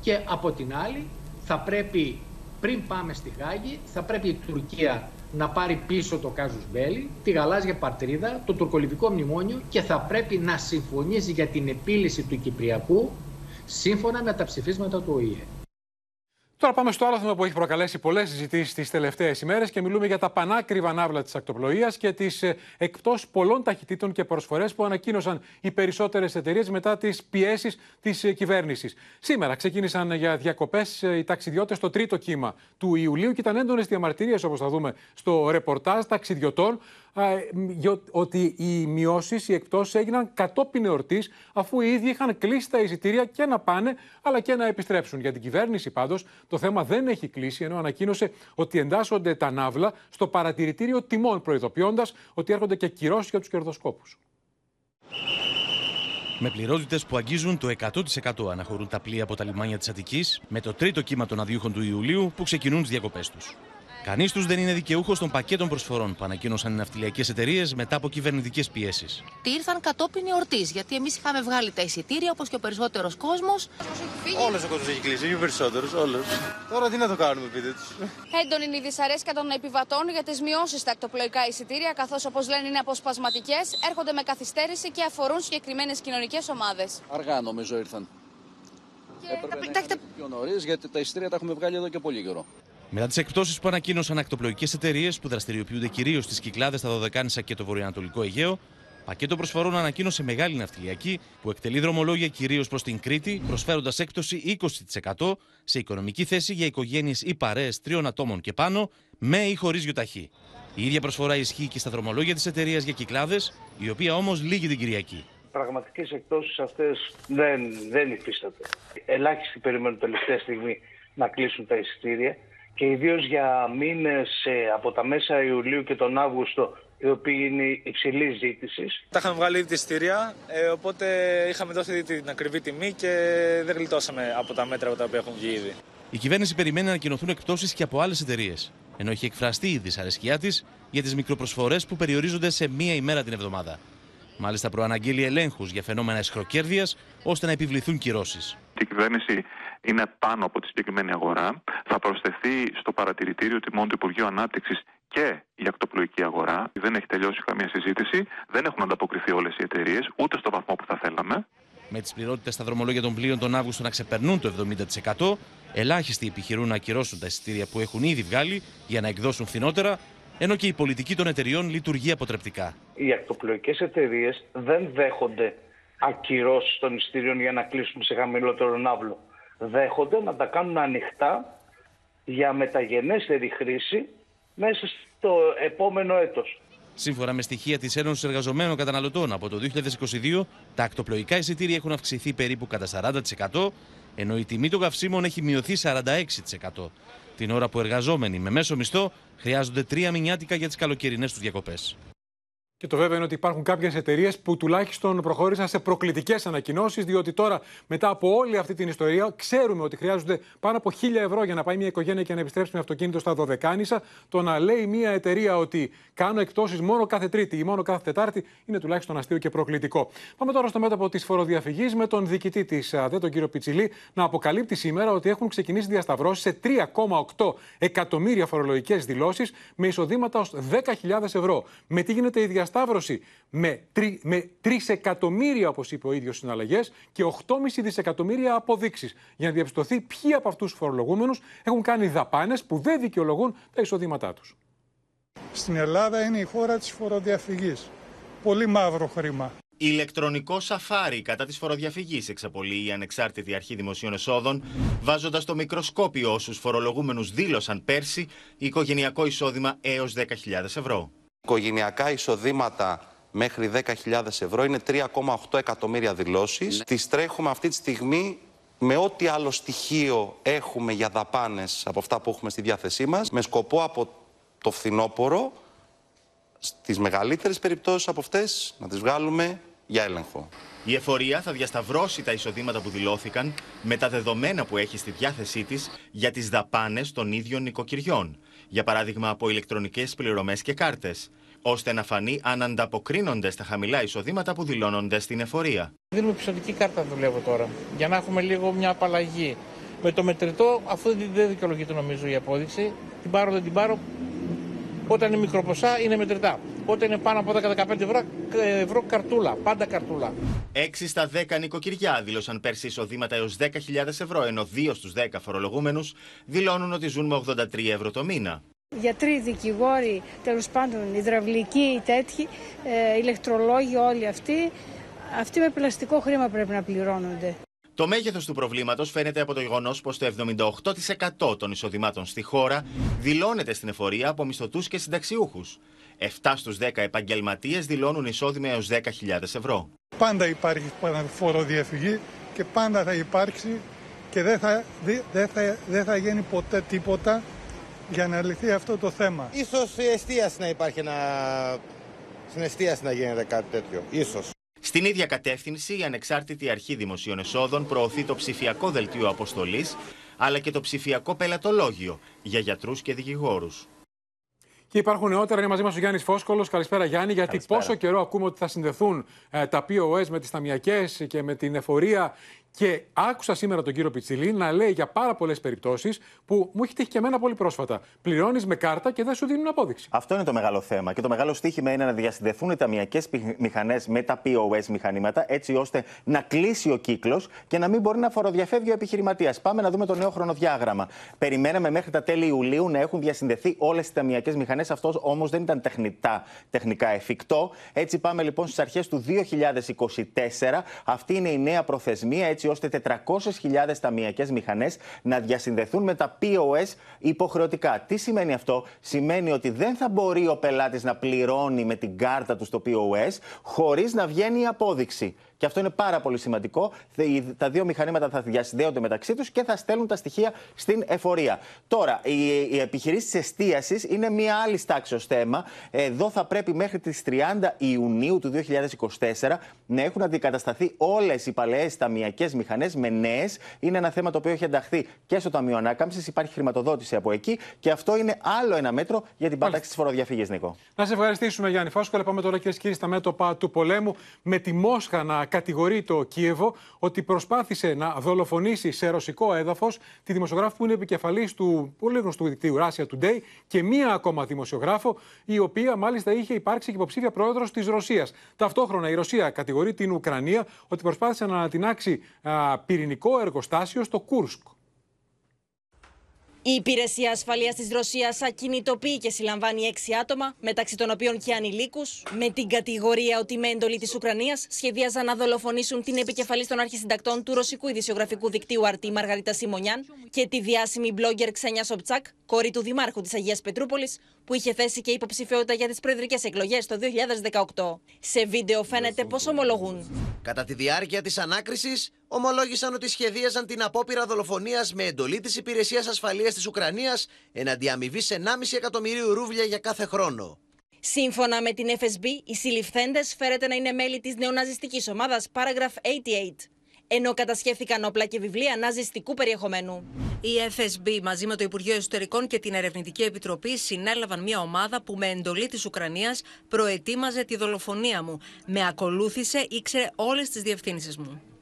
και από την άλλη θα πρέπει πριν πάμε στη Γάγη θα πρέπει η Τουρκία να πάρει πίσω το Κάζους Μπέλη, τη γαλάζια παρτρίδα, το τουρκολιβικό μνημόνιο και θα πρέπει να συμφωνήσει για την επίλυση του Κυπριακού σύμφωνα με τα ψηφίσματα του ΟΗΕ. Τώρα πάμε στο άλλο θέμα που έχει προκαλέσει πολλές συζητήσεις τις τελευταίες ημέρες και μιλούμε για τα πανάκριβα ναύλα της ακτοπλοείας και τις ε, εκτός πολλών ταχυτήτων και προσφορές που ανακοίνωσαν οι περισσότερες εταιρείες μετά τις πιέσεις της ε, κυβέρνησης. Σήμερα ξεκίνησαν για διακοπές ε, οι ταξιδιώτες στο τρίτο κύμα του Ιουλίου και ήταν έντονες διαμαρτυρίες, όπως θα δούμε στο ρεπορτάζ ταξιδιωτών, ότι οι μειώσεις, οι εκτόσει έγιναν κατόπιν εορτής, αφού οι ίδιοι είχαν κλείσει τα εισιτήρια και να πάνε, αλλά και να επιστρέψουν. Για την κυβέρνηση, πάντως, το θέμα δεν έχει κλείσει, ενώ ανακοίνωσε ότι εντάσσονται τα ναύλα στο παρατηρητήριο τιμών, προειδοποιώντας ότι έρχονται και κυρώσεις για τους κερδοσκόπους. Με πληρότητες που αγγίζουν το 100% αναχωρούν τα πλοία από τα λιμάνια της Αττικής με το τρίτο κύμα των αδειούχων του Ιουλίου που ξεκινούν τις διακοπές τους. Κανείς τους δεν είναι δικαιούχος των πακέτων προσφορών που ανακοίνωσαν οι ναυτιλιακές εταιρείες μετά από κυβερνητικές πιέσεις. Τι ήρθαν κατόπιν εορτή, γιατί εμείς είχαμε βγάλει τα εισιτήρια όπως και ο περισσότερος κόσμος. Όλος ο κόσμος έχει κλείσει, ή περισσότερος, όλος. Τώρα τι να το κάνουμε, πείτε τους. Έντονη είναι η δυσαρέσκεια των επιβατών για τις μειώσεις στα ακτοπλοϊκά εισιτήρια, καθώς όπως λένε είναι αποσπασματικές, έρχονται με καθυστέρηση και αφορούν συγκεκριμένες κοινωνικές ομάδες. Αργά νομίζω ήρθαν. Και Έπρεπε τα... να πιο νωρίς, γιατί τα εισιτήρια τα έχουμε βγάλει εδώ και πολύ καιρό. Μετά τις εκπτώσεις που ανακοίνωσαν ακτοπλοϊκές εταιρείες που δραστηριοποιούνται κυρίως στις κυκλάδες στα Δωδεκάνησα και το βορειοανατολικό Αιγαίο, πακέτο προσφορών ανακοίνωσε μεγάλη ναυτιλιακή που εκτελεί δρομολόγια κυρίως προς την Κρήτη, προσφέροντας έκπτωση 20% σε οικονομική θέση για οικογένειες ή παρέες τριών ατόμων και πάνω, με ή χωρίς γιοταχή. Η ίδια προσφορά ισχύει και στα δρομολόγια της εταιρείας για κυκλάδες, η οποία όμως λύγει την Κυριακή. Πραγματικές εκτόσει αυτές δεν, δεν υφίσταται. Ελάχιστοι περιμένουν τελευταία στιγμή να κλείσουν τα εισιτήρια και ιδίως για μήνες ε, από τα μέσα Ιουλίου και τον Αύγουστο οι οποίοι είναι υψηλή ζήτηση. Τα είχαμε βγάλει ήδη στήρια, ε, οπότε είχαμε δώσει την ακριβή τιμή και δεν γλιτώσαμε από τα μέτρα τα οποία έχουν βγει ήδη. Η κυβέρνηση περιμένει να ανακοινωθούν εκπτώσεις και από άλλες εταιρείες. Ενώ έχει εκφραστεί η δυσαρέσκειά της για τις μικροπροσφορές που περιορίζονται σε μία ημέρα την εβδομάδα. Μάλιστα, προαναγγείλει ελέγχους για φαινόμενα εσχροκέρδειας ώστε να επιβληθούν κυρώσεις. Η κυβέρνηση είναι πάνω από τη συγκεκριμένη αγορά. Θα προσθεθεί στο παρατηρητήριο τιμών του Υπουργείου Ανάπτυξης και η ακτοπλοϊκή αγορά. Δεν έχει τελειώσει καμία συζήτηση. Δεν έχουν ανταποκριθεί όλες οι εταιρείες, ούτε στο βαθμό που θα θέλαμε. Με τις πληρότητες στα δρομολόγια των πλοίων τον Αύγουστο να ξεπερνούν το 70%, ελάχιστοι επιχειρούν να ακυρώσουν τα εισιτήρια που έχουν ήδη βγάλει για να εκδώσουν φθηνότερα, ενώ και η πολιτική των εταιριών λειτουργεί αποτρεπτικά. Οι ακτοπλοϊκές εταιρείες δεν δέχονται ακυρώσει των εισιτήριων για να κλείσουν σε χαμηλότερο ναύλο δέχονται να τα κάνουν ανοιχτά για μεταγενέστερη χρήση μέσα στο επόμενο έτος. Σύμφωνα με στοιχεία της Ένωσης Εργαζομένων Καταναλωτών, από το 2022 τα ακτοπλοϊκά εισιτήρια έχουν αυξηθεί περίπου κατά 40%, ενώ η τιμή των καυσίμων έχει μειωθεί 46%. Την ώρα που εργαζόμενοι με μέσο μισθό χρειάζονται τρία μηνιάτικα για τις καλοκαιρινές τους διακοπές. Και το βέβαιο είναι ότι υπάρχουν κάποιες εταιρείες που τουλάχιστον προχώρησαν σε προκλητικές ανακοινώσεις, διότι τώρα μετά από όλη αυτή την ιστορία ξέρουμε ότι χρειάζονται πάνω από 1000 ευρώ για να πάει μια οικογένεια και να επιστρέψει με αυτοκίνητο στα Δωδεκάνησα. Το να λέει μια εταιρεία ότι κάνω εκτόσει μόνο κάθε Τρίτη ή μόνο κάθε Τετάρτη είναι τουλάχιστον αστείο και προκλητικό. Πάμε τώρα στο μέτωπο της φοροδιαφυγής με τον διοικητή της ΑΔΕ, τον κύριο Πιτσιλή, να αποκαλύπτει σήμερα ότι έχουν ξεκινήσει διασταυρώσεις σε 3,8 εκατομμύρια φορολογικές δηλώσεις με εισοδήματα ως 10.000 ευρώ. Με τι γίνεται η διασταύρωση με, 3, με 3 εκατομμύρια, όπως είπε ο ίδιος, συναλλαγές και 8,5 δισεκατομμύρια αποδείξεις. Για να διαπιστωθεί ποιοι από αυτούς τους φορολογούμενους έχουν κάνει δαπάνες που δεν δικαιολογούν τα εισοδήματά τους. Στην Ελλάδα είναι η χώρα της φοροδιαφυγής. Πολύ μαύρο χρήμα. Ηλεκτρονικό σαφάρι κατά της φοροδιαφυγής εξαπολύει η Ανεξάρτητη Αρχή Δημοσίων Εσόδων, βάζοντας το μικροσκόπιο όσους φορολογούμενους δήλωσαν πέρσι οικογενειακό εισόδημα έως 10.000 ευρώ. Οικογενειακά εισοδήματα μέχρι 10.000 ευρώ είναι 3,8 εκατομμύρια δηλώσεις. Ναι. Τις τρέχουμε αυτή τη στιγμή με ό,τι άλλο στοιχείο έχουμε για δαπάνες από αυτά που έχουμε στη διάθεσή μας, με σκοπό από το φθινόπωρο, στις μεγαλύτερες περιπτώσεις από αυτές, να τις βγάλουμε για έλεγχο. Η εφορία θα διασταυρώσει τα εισοδήματα που δηλώθηκαν με τα δεδομένα που έχει στη διάθεσή της για τις δαπάνες των ίδιων νοικοκυριών για παράδειγμα από ηλεκτρονικές πληρωμές και κάρτες. ώστε να φανεί αν ανταποκρίνονται στα χαμηλά εισοδήματα που δηλώνονται στην εφορία. Δίνουμε πιστοτική κάρτα δουλεύω τώρα, για να έχουμε λίγο μια απαλλαγή. Με το μετρητό, αφού δεν δικαιολογείται νομίζω η απόδειξη, την πάρω, δεν την πάρω. Όταν είναι μικροποσά είναι μετρητά. Όταν είναι πάνω από 10-15 ευρώ, ευρώ καρτούλα, πάντα καρτούλα. 6 στα 10 νοικοκυριά δήλωσαν πέρσι εισοδήματα έως 10.000 ευρώ, ενώ 2 στους 10 φορολογούμενους δηλώνουν ότι ζουν με 83 ευρώ το μήνα. Γιατροί, δικηγόροι, τέλος πάντων υδραυλικοί, τέτοιοι, ε, ηλεκτρολόγοι, όλοι αυτοί, αυτοί με πλαστικό χρήμα πρέπει να πληρώνονται. Το μέγεθος του προβλήματος φαίνεται από το γεγονός πως το 78% των εισοδημάτων στη χώρα δηλώνεται στην εφορία από μισθωτούς και συνταξιούχους. 7 στους 10 επαγγελματίες δηλώνουν εισόδημα έως 10.000 ευρώ. Πάντα υπάρχει φοροδιαφυγή και πάντα θα υπάρξει και δεν θα, δεν θα, δεν θα γίνει ποτέ τίποτα για να λυθεί αυτό το θέμα. Ίσως η εστίαση να υπάρχει ένα... στην εστίαση να γίνεται κάτι τέτοιο. Ίσως. Στην ίδια κατεύθυνση, η Ανεξάρτητη Αρχή Δημοσίων Εσόδων προωθεί το ψηφιακό δελτίο αποστολής, αλλά και το ψηφιακό πελατολόγιο για γιατρούς και δικηγόρους. Και υπάρχουν νεότερα, είναι μαζί μας ο Γιάννης Φόσκολος. Καλησπέρα, Γιάννη. Γιατί Καλησπέρα. πόσο καιρό ακούμε ότι θα συνδεθούν ε, τα POS με τις ταμιακές και με την εφορία και άκουσα σήμερα τον κύριο Πιτσιλή να λέει για πάρα πολλές περιπτώσεις που μου έχει τύχει και εμένα πολύ πρόσφατα. Πληρώνεις με κάρτα και δεν σου δίνουν απόδειξη. Αυτό είναι το μεγάλο θέμα. Και το μεγάλο στίχημα είναι να διασυνδεθούν οι ταμιακές μηχανές με τα POS μηχανήματα, έτσι ώστε να κλείσει ο κύκλος και να μην μπορεί να φοροδιαφεύγει ο επιχειρηματίας. Πάμε να δούμε το νέο χρονοδιάγραμμα. Περιμέναμε μέχρι τα τέλη Ιουλίου να έχουν διασυνδεθεί όλες οι ταμιακές μηχανές. Αυτός όμως δεν ήταν τεχνητά, τεχνικά εφικτό. Έτσι πάμε λοιπόν στις αρχές του 2024. Αυτή είναι η νέα προθεσμία, έτσι ώστε 400.000 ταμιακές μηχανές να διασυνδεθούν με τα POS υποχρεωτικά. Τι σημαίνει αυτό, Σημαίνει ότι δεν θα μπορεί ο πελάτης να πληρώνει με την κάρτα του στο POS χωρίς να βγαίνει η απόδειξη. Και αυτό είναι πάρα πολύ σημαντικό. Τα δύο μηχανήματα θα διασυνδέονται μεταξύ τους και θα στέλνουν τα στοιχεία στην εφορία. Τώρα, οι επιχειρήσεις τη εστίασης είναι μία άλλη τάξη θέμα. Εδώ θα πρέπει μέχρι τις 30 Ιουνίου του 2024 να έχουν αντικατασταθεί όλες οι παλαιές ταμιακές μηχανές με νέες. Είναι ένα θέμα το οποίο έχει ενταχθεί και στο Ταμείο Ανάκαμψης. Υπάρχει χρηματοδότηση από εκεί και αυτό είναι άλλο ένα μέτρο για την πάταξη της φοροδιαφυγής, Νίκο. Να σε ευχαριστήσουμε, Γιάννη Φάσκολα. Πάμε τώρα, κυρίε και κύριοι, στα μέτωπα του πολέμου με τη Μόσχα να κατηγορεί το Κίεβο ότι προσπάθησε να δολοφονήσει σε ρωσικό έδαφος τη δημοσιογράφο που είναι επικεφαλής του πολύ γνωστού δικτύου Russia Today και μία ακόμα δημοσιογράφο, η οποία μάλιστα είχε υπάρξει και υποψήφια πρόεδρος της Ρωσίας. Ταυτόχρονα η Ρωσία κατηγορεί την Ουκρανία ότι προσπάθησε να ανατινάξει πυρηνικό εργοστάσιο στο Κούρσκ. Η Υπηρεσία Ασφαλείας της Ρωσίας ακινητοποιεί και συλλαμβάνει έξι άτομα, μεταξύ των οποίων και ανηλίκους, με την κατηγορία ότι με εντολή της Ουκρανίας σχεδίαζαν να δολοφονήσουν την επικεφαλής των αρχισυντακτών του ρωσικού ειδησιογραφικού δικτύου RT Μαργαρίτα Σιμονιάν και τη διάσημη blogger Ξένια Σοπτσάκ, κόρη του Δημάρχου της Αγίας Πετρούπολης, που είχε θέσει και υποψηφιότητα για τις προεδρικές εκλογές το 2018. Σε βίντεο φαίνεται πως ομολογούν. Κατά τη διάρκεια της ανάκρισης, ομολόγησαν ότι σχεδίαζαν την απόπειρα δολοφονίας με εντολή της Υπηρεσίας Ασφαλείας της Ουκρανίας εναντί αμοιβή 1,5 εκατομμυρίου ρούβλια για κάθε χρόνο. Σύμφωνα με την FSB, οι συλληφθέντες φέρεται να είναι μέλη της νεοναζιστικής ομάδας Paragraph 88 ενώ κατασχέθηκαν όπλα και βιβλία ναζιστικού περιεχομένου. Η FSB μαζί με το Υπουργείο Εσωτερικών και την Ερευνητική Επιτροπή συνέλαβαν μια ομάδα που με εντολή της Ουκρανίας προετοίμαζε τη δολοφονία μου. Με ακολούθησε, ήξερε όλες τις διευθύνσεις μου.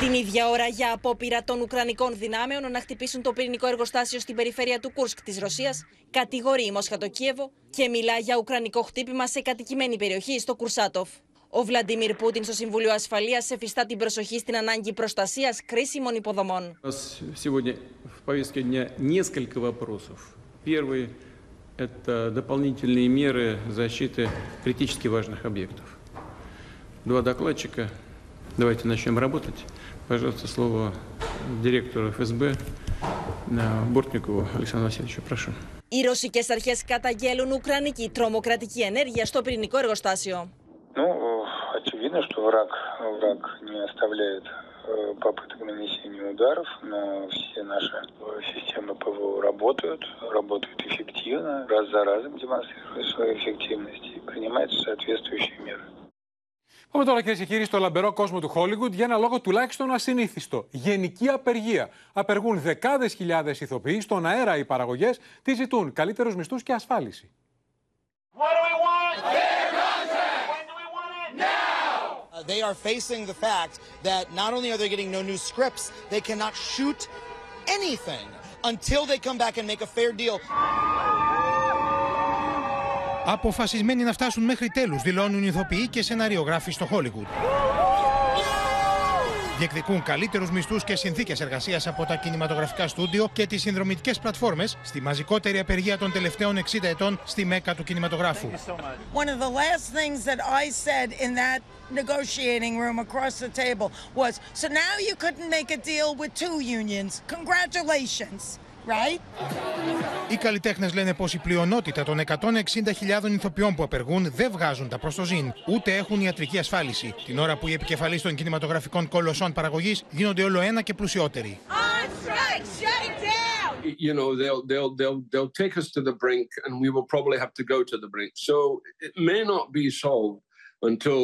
Την ίδια ώρα για απόπειρα των Ουκρανικών δυνάμεων να χτυπήσουν το πυρηνικό εργοστάσιο στην περιφέρεια του Κούρσκ της Ρωσίας, κατηγορεί η Μόσχα το Κίεβο και μιλά για ουκρανικό χτύπημα σε κατοικημένη περιοχή στο Κουρσάτοφ. Ο Βλαντιμίρ Πούτιν στο Συμβούλιο Ασφαλεία εφιστά την προσοχή στην ανάγκη προστασία κρίσιμων υποδομών. Сегодня в повестке дня несколько вопросов. Первый – это дополнительные меры защиты критически важных объектов. Два докладчика. Давайте начнем работать. Пожалуйста, слово директору ФСБ Бортникову Александру Васильевичу. Прошу. Οι русские αρχέ καταγγέλουν ουκρανική τρομοκρατική ενέργεια στο πυρηνικό εργοστάσιο. Ну, очевидно, что враг, враг не оставляет э, попыток нанесения ударов, но все наши системы ПВО работают, работают эффективно, раз за разом демонстрируют свою эффективность и принимаются соответствующие меры. Πάμε τώρα κυρίες και κύριοι στο λαμπερό κόσμο του Χόλιγουντ για ένα λόγο τουλάχιστον ασυνήθιστο. Γενική απεργία. Απεργούν δεκάδες χιλιάδες ηθοποιοί, στον αέρα οι παραγωγές, τι ζητούν, καλύτερους μισθούς και ασφάλιση. Αποφασισμένοι να φτάσουν μέχρι τέλους, δηλώνουν οι ηθοποιοί και σεναριογράφοι στο Hollywood. Διεκδικούν καλύτερους μισθούς και συνθήκες εργασίας από τα κινηματογραφικά στούντιο και τις συνδρομητικές πλατφόρμες στη μαζικότερη απεργία των τελευταίων 60 ετών στη μέκα του κινηματογράφου. One of the last things that I said in that negotiating room across the table was, so now you couldn't make a deal with two unions. Congratulations. Right? Οι καλλιτέχνες λένε πως η πλειονότητα των 160.000 ηθοποιών που απεργούν δεν βγάζουν τα προστοζήν, ούτε έχουν ιατρική ασφάλιση. Την ώρα που οι επικεφαλεί των κινηματογραφικών κολοσσών παραγωγής γίνονται όλο ένα και πλουσιότεροι. You know, they'll they'll they'll they'll take us to the brink, and we will probably have to go to the brink. So it may not be solved until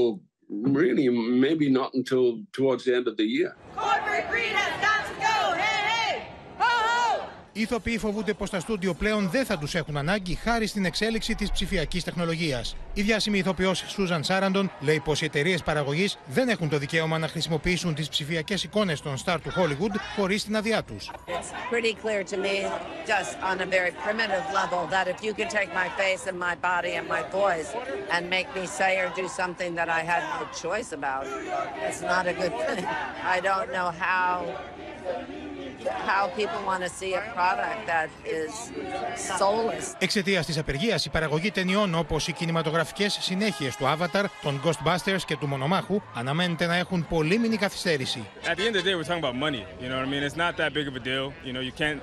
really maybe not until towards the end of the year. Corporate freedom, got to Οι ηθοποιοί φοβούνται πως τα στούντιο πλέον δεν θα τους έχουν ανάγκη χάρη στην εξέλιξη της ψηφιακής τεχνολογίας. Η διάσημη ηθοποιός Σούζαν Σάραντον λέει πως οι εταιρείες παραγωγής δεν έχουν το δικαίωμα να χρησιμοποιήσουν τις ψηφιακές εικόνες των στάρ του Hollywood χωρίς την άδειά τους. It's pretty clear to me, just on a very primitive level, that if you can take my face and my body and my voice and make me say or do something that I had no choice about, it's not a good thing. [LAUGHS] I don't know how how people want to see a product that is soulless. Εξαιτία τη απεργία, η παραγωγή ταινιών όπω οι κινηματογραφικέ συνέχειε του Avatar, των Ghostbusters και του Μονομάχου αναμένεται να έχουν πολύμηνη καθυστέρηση. At the end of the day, we're talking about money. You know what I mean? It's not that big of a deal. You know, you can't.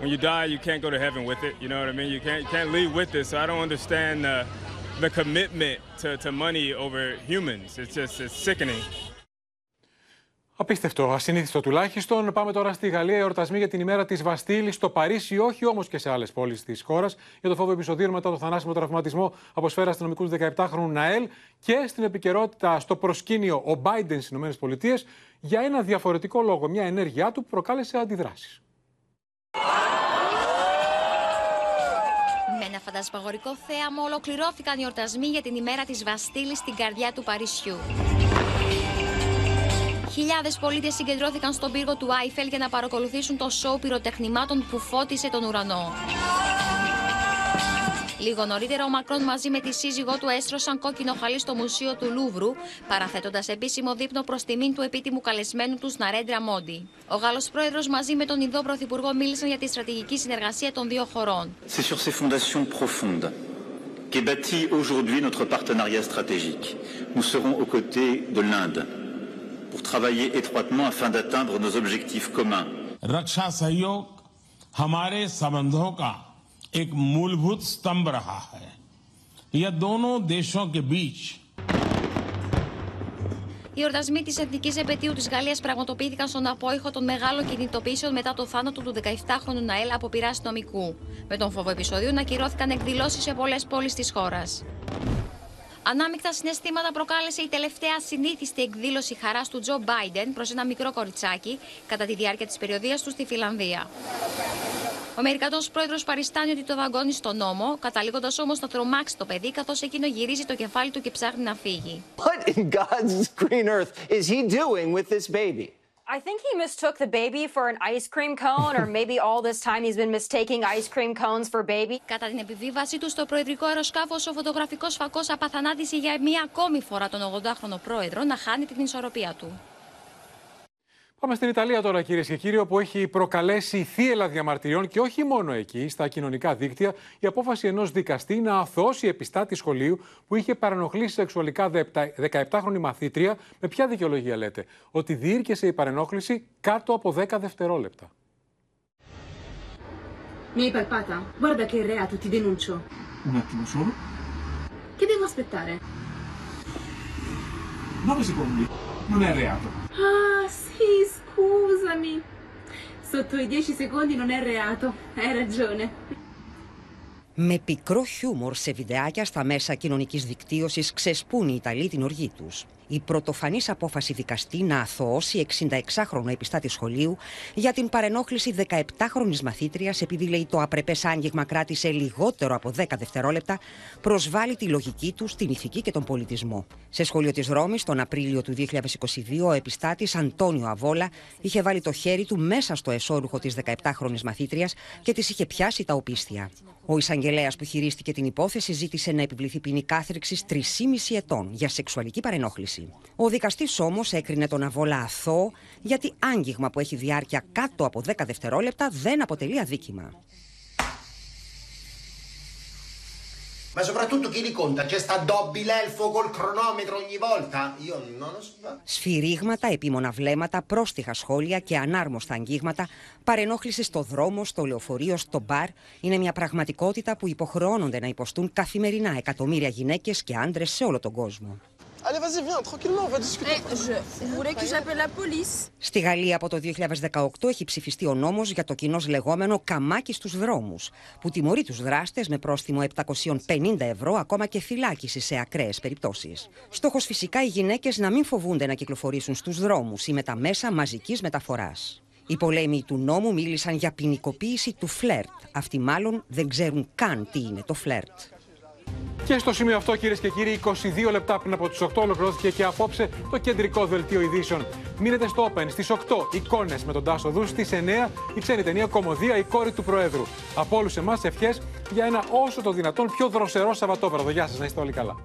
When you die, you can't go to heaven with it. You know what I mean? You can't you can't leave with it. So I don't understand the the commitment to, to money over humans. It's just it's sickening. Απίστευτο, ασυνήθιστο τουλάχιστον. Πάμε τώρα στη Γαλλία. Εορτασμοί για την ημέρα της Βαστήλη στο Παρίσι, όχι όμως και σε άλλες πόλεις της χώρας. Για το φόβο επεισοδίου μετά το θανάσιμο τραυματισμό από σφαίρα αστυνομικούς 17χρονου Ναέλ. Και στην επικαιρότητα στο προσκήνιο ο Biden στις ΗΠΑ για ένα διαφορετικό λόγο, μια ενέργειά του που προκάλεσε αντιδράσεις. Με ένα φαντασμαγορικό θέαμα ολοκληρώθηκαν οι εορτασμοί για την ημέρα της Βαστήλης στην καρδιά του Παρισιού. Χιλιάδες πολίτες συγκεντρώθηκαν στον πύργο του Άιφελ για να παρακολουθήσουν το σοου πυροτεχνημάτων που φώτισε τον ουρανό. Λίγο νωρίτερα, ο Μακρόν μαζί με τη σύζυγό του έστρωσαν κόκκινο χαλί στο Μουσείο του Λούβρου, παραθέτοντας επίσημο δείπνο προς τιμήν του επίτιμου καλεσμένου τους Ναρέντρα Μόντι. Ο Γάλλος πρόεδρος μαζί με τον Ινδό Πρωθυπουργό μίλησαν για τη στρατηγική συνεργασία των δύο χωρών. C'est sur ces fondations profondes qu'est bâti aujourd'hui notre partenariat stratégique. Nous serons aux côtés de l'Inde pour travailler étroitement afin d'atteindre nos objectifs communs. रक्षा सहयोग हमारे संबंधों का एक मूलभूत स्तंभ रहा है यह दोनों देशों के बीच Οι εορτασμοί τη Εθνική Επαιτίου τη Γαλλία πραγματοποιήθηκαν στον απόϊχο των μεγάλων κινητοποιήσεων μετά το θάνατο του 17χρονου Ναέλ από πειρά αστυνομικού. Με τον φόβο επεισοδίου να κυρώθηκαν εκδηλώσει σε πολλέ πόλει τη χώρα. Ανάμεικτα συναισθήματα προκάλεσε η τελευταία συνήθιστη εκδήλωση χαράς του Τζο Μπάιντεν προς ένα μικρό κοριτσάκι κατά τη διάρκεια της περιοδίας του στη Φιλανδία. Ο Αμερικανός πρόεδρος παριστάνει ότι το δαγκώνει στον νόμο, καταλήγοντας όμως να τρομάξει το παιδί καθώς εκείνο γυρίζει το κεφάλι του και ψάχνει να φύγει. What in God's green earth is he doing with this baby? I think he mistook the baby for an ice cream cone, or maybe [LAUGHS] all this time he's been mistaking ice cream cones for baby. Κατά την επιβίβασή του στο προεδρικό αεροσκάφο, ο φωτογραφικός φακός απαθανάτησε για μία ακόμη φορά τον 80χρονο πρόεδρο να χάνει την ισορροπία του. Πάμε στην Ιταλία τώρα, κυρίες και κύριοι, όπου έχει προκαλέσει θύελα διαμαρτυριών και όχι μόνο εκεί, στα κοινωνικά δίκτυα, η απόφαση ενός δικαστή να αθώσει επιστάτη σχολείου που είχε παρενοχλήσει σεξουαλικά 17χρονη μαθήτρια. Με ποια δικαιολογία λέτε, ότι διήρκεσε η παρενόχληση κάτω από 10 δευτερόλεπτα. Mi hai palpata? Guarda che è reato, ti denuncio. Un attimo solo. Che devo aspettare? 9 secondi. Non è reato. Ah, sì, scusami. Sotto i 10 secondi non è reato. Hai ragione. Με πικρό χιούμορ σε βιντεάκια στα μέσα κοινωνικής δικτύωσης ξεσπούν οι Ιταλοί την οργή τους. Η πρωτοφανής απόφαση δικαστή να αθωώσει 66χρονο επιστάτη σχολείου για την παρενόχληση 17χρονη μαθήτριας επειδή λέει το απρεπές άγγιγμα κράτησε λιγότερο από 10 δευτερόλεπτα, προσβάλλει τη λογική του στην ηθική και τον πολιτισμό. Σε σχολείο της Ρώμης, τον Απρίλιο του 2022, ο επιστάτης Αντώνιο Αβόλα είχε βάλει το χέρι του μέσα στο εσώρουχο της 17χρονη μαθήτριας και της είχε πιάσει τα οπίστια. Ο εισαγγελέας που χειρίστηκε την υπόθεση ζήτησε να επιβληθεί ποινή κάθριξης 3,5 ετών για σεξουαλική παρενόχληση. Ο δικαστής όμως έκρινε τον Αβόλα αθώο γιατί άγγιγμα που έχει διάρκεια κάτω από 10 δευτερόλεπτα δεν αποτελεί αδίκημα. Ma soprattutto chi li conta? C'è sta Dobby l'elfo col cronometro ogni volta? Io non lo so. Σφυρίγματα, επίμονα βλέμματα, πρόστιχα σχόλια και ανάρμοστα αγγίγματα, παρενόχληση στο δρόμο, στο λεωφορείο, στο μπαρ, είναι μια πραγματικότητα που υποχρεώνονται να υποστούν καθημερινά εκατομμύρια γυναίκες και άντρες σε όλο τον κόσμο. Allez, vas-y, viens, tranquillement, on va discuter. Eh, je... Vous voulez que j'appelle la police Στη Γαλλία από το 2018 έχει ψηφιστεί ο νόμος για το κοινός λεγόμενο καμάκι στους δρόμους, που τιμωρεί τους δράστες με πρόστιμο 750 ευρώ, ακόμα και φυλάκιση σε ακραίες περιπτώσεις. Στόχος φυσικά οι γυναίκες να μην φοβούνται να κυκλοφορήσουν στους δρόμους ή με τα μέσα μαζικής μεταφοράς. Οι πολέμοι του νόμου μίλησαν για ποινικοποίηση του φλερτ. Αυτοί μάλλον δεν ξέρουν καν τι είναι το φλερτ. Και στο σημείο αυτό, κυρίες και κύριοι, 22 λεπτά πριν από τις 8 ολοκληρώθηκε και απόψε το κεντρικό δελτίο ειδήσεων. Μείνετε στο Open στις 8 εικόνες με τον Τάσο Δούς, στις 9 η ξένη ταινία Κομμωδία, η κόρη του Προέδρου. Από όλους εμάς ευχές για ένα όσο το δυνατόν πιο δροσερό Σαββατόβραδο. Γεια σας, να είστε όλοι καλά.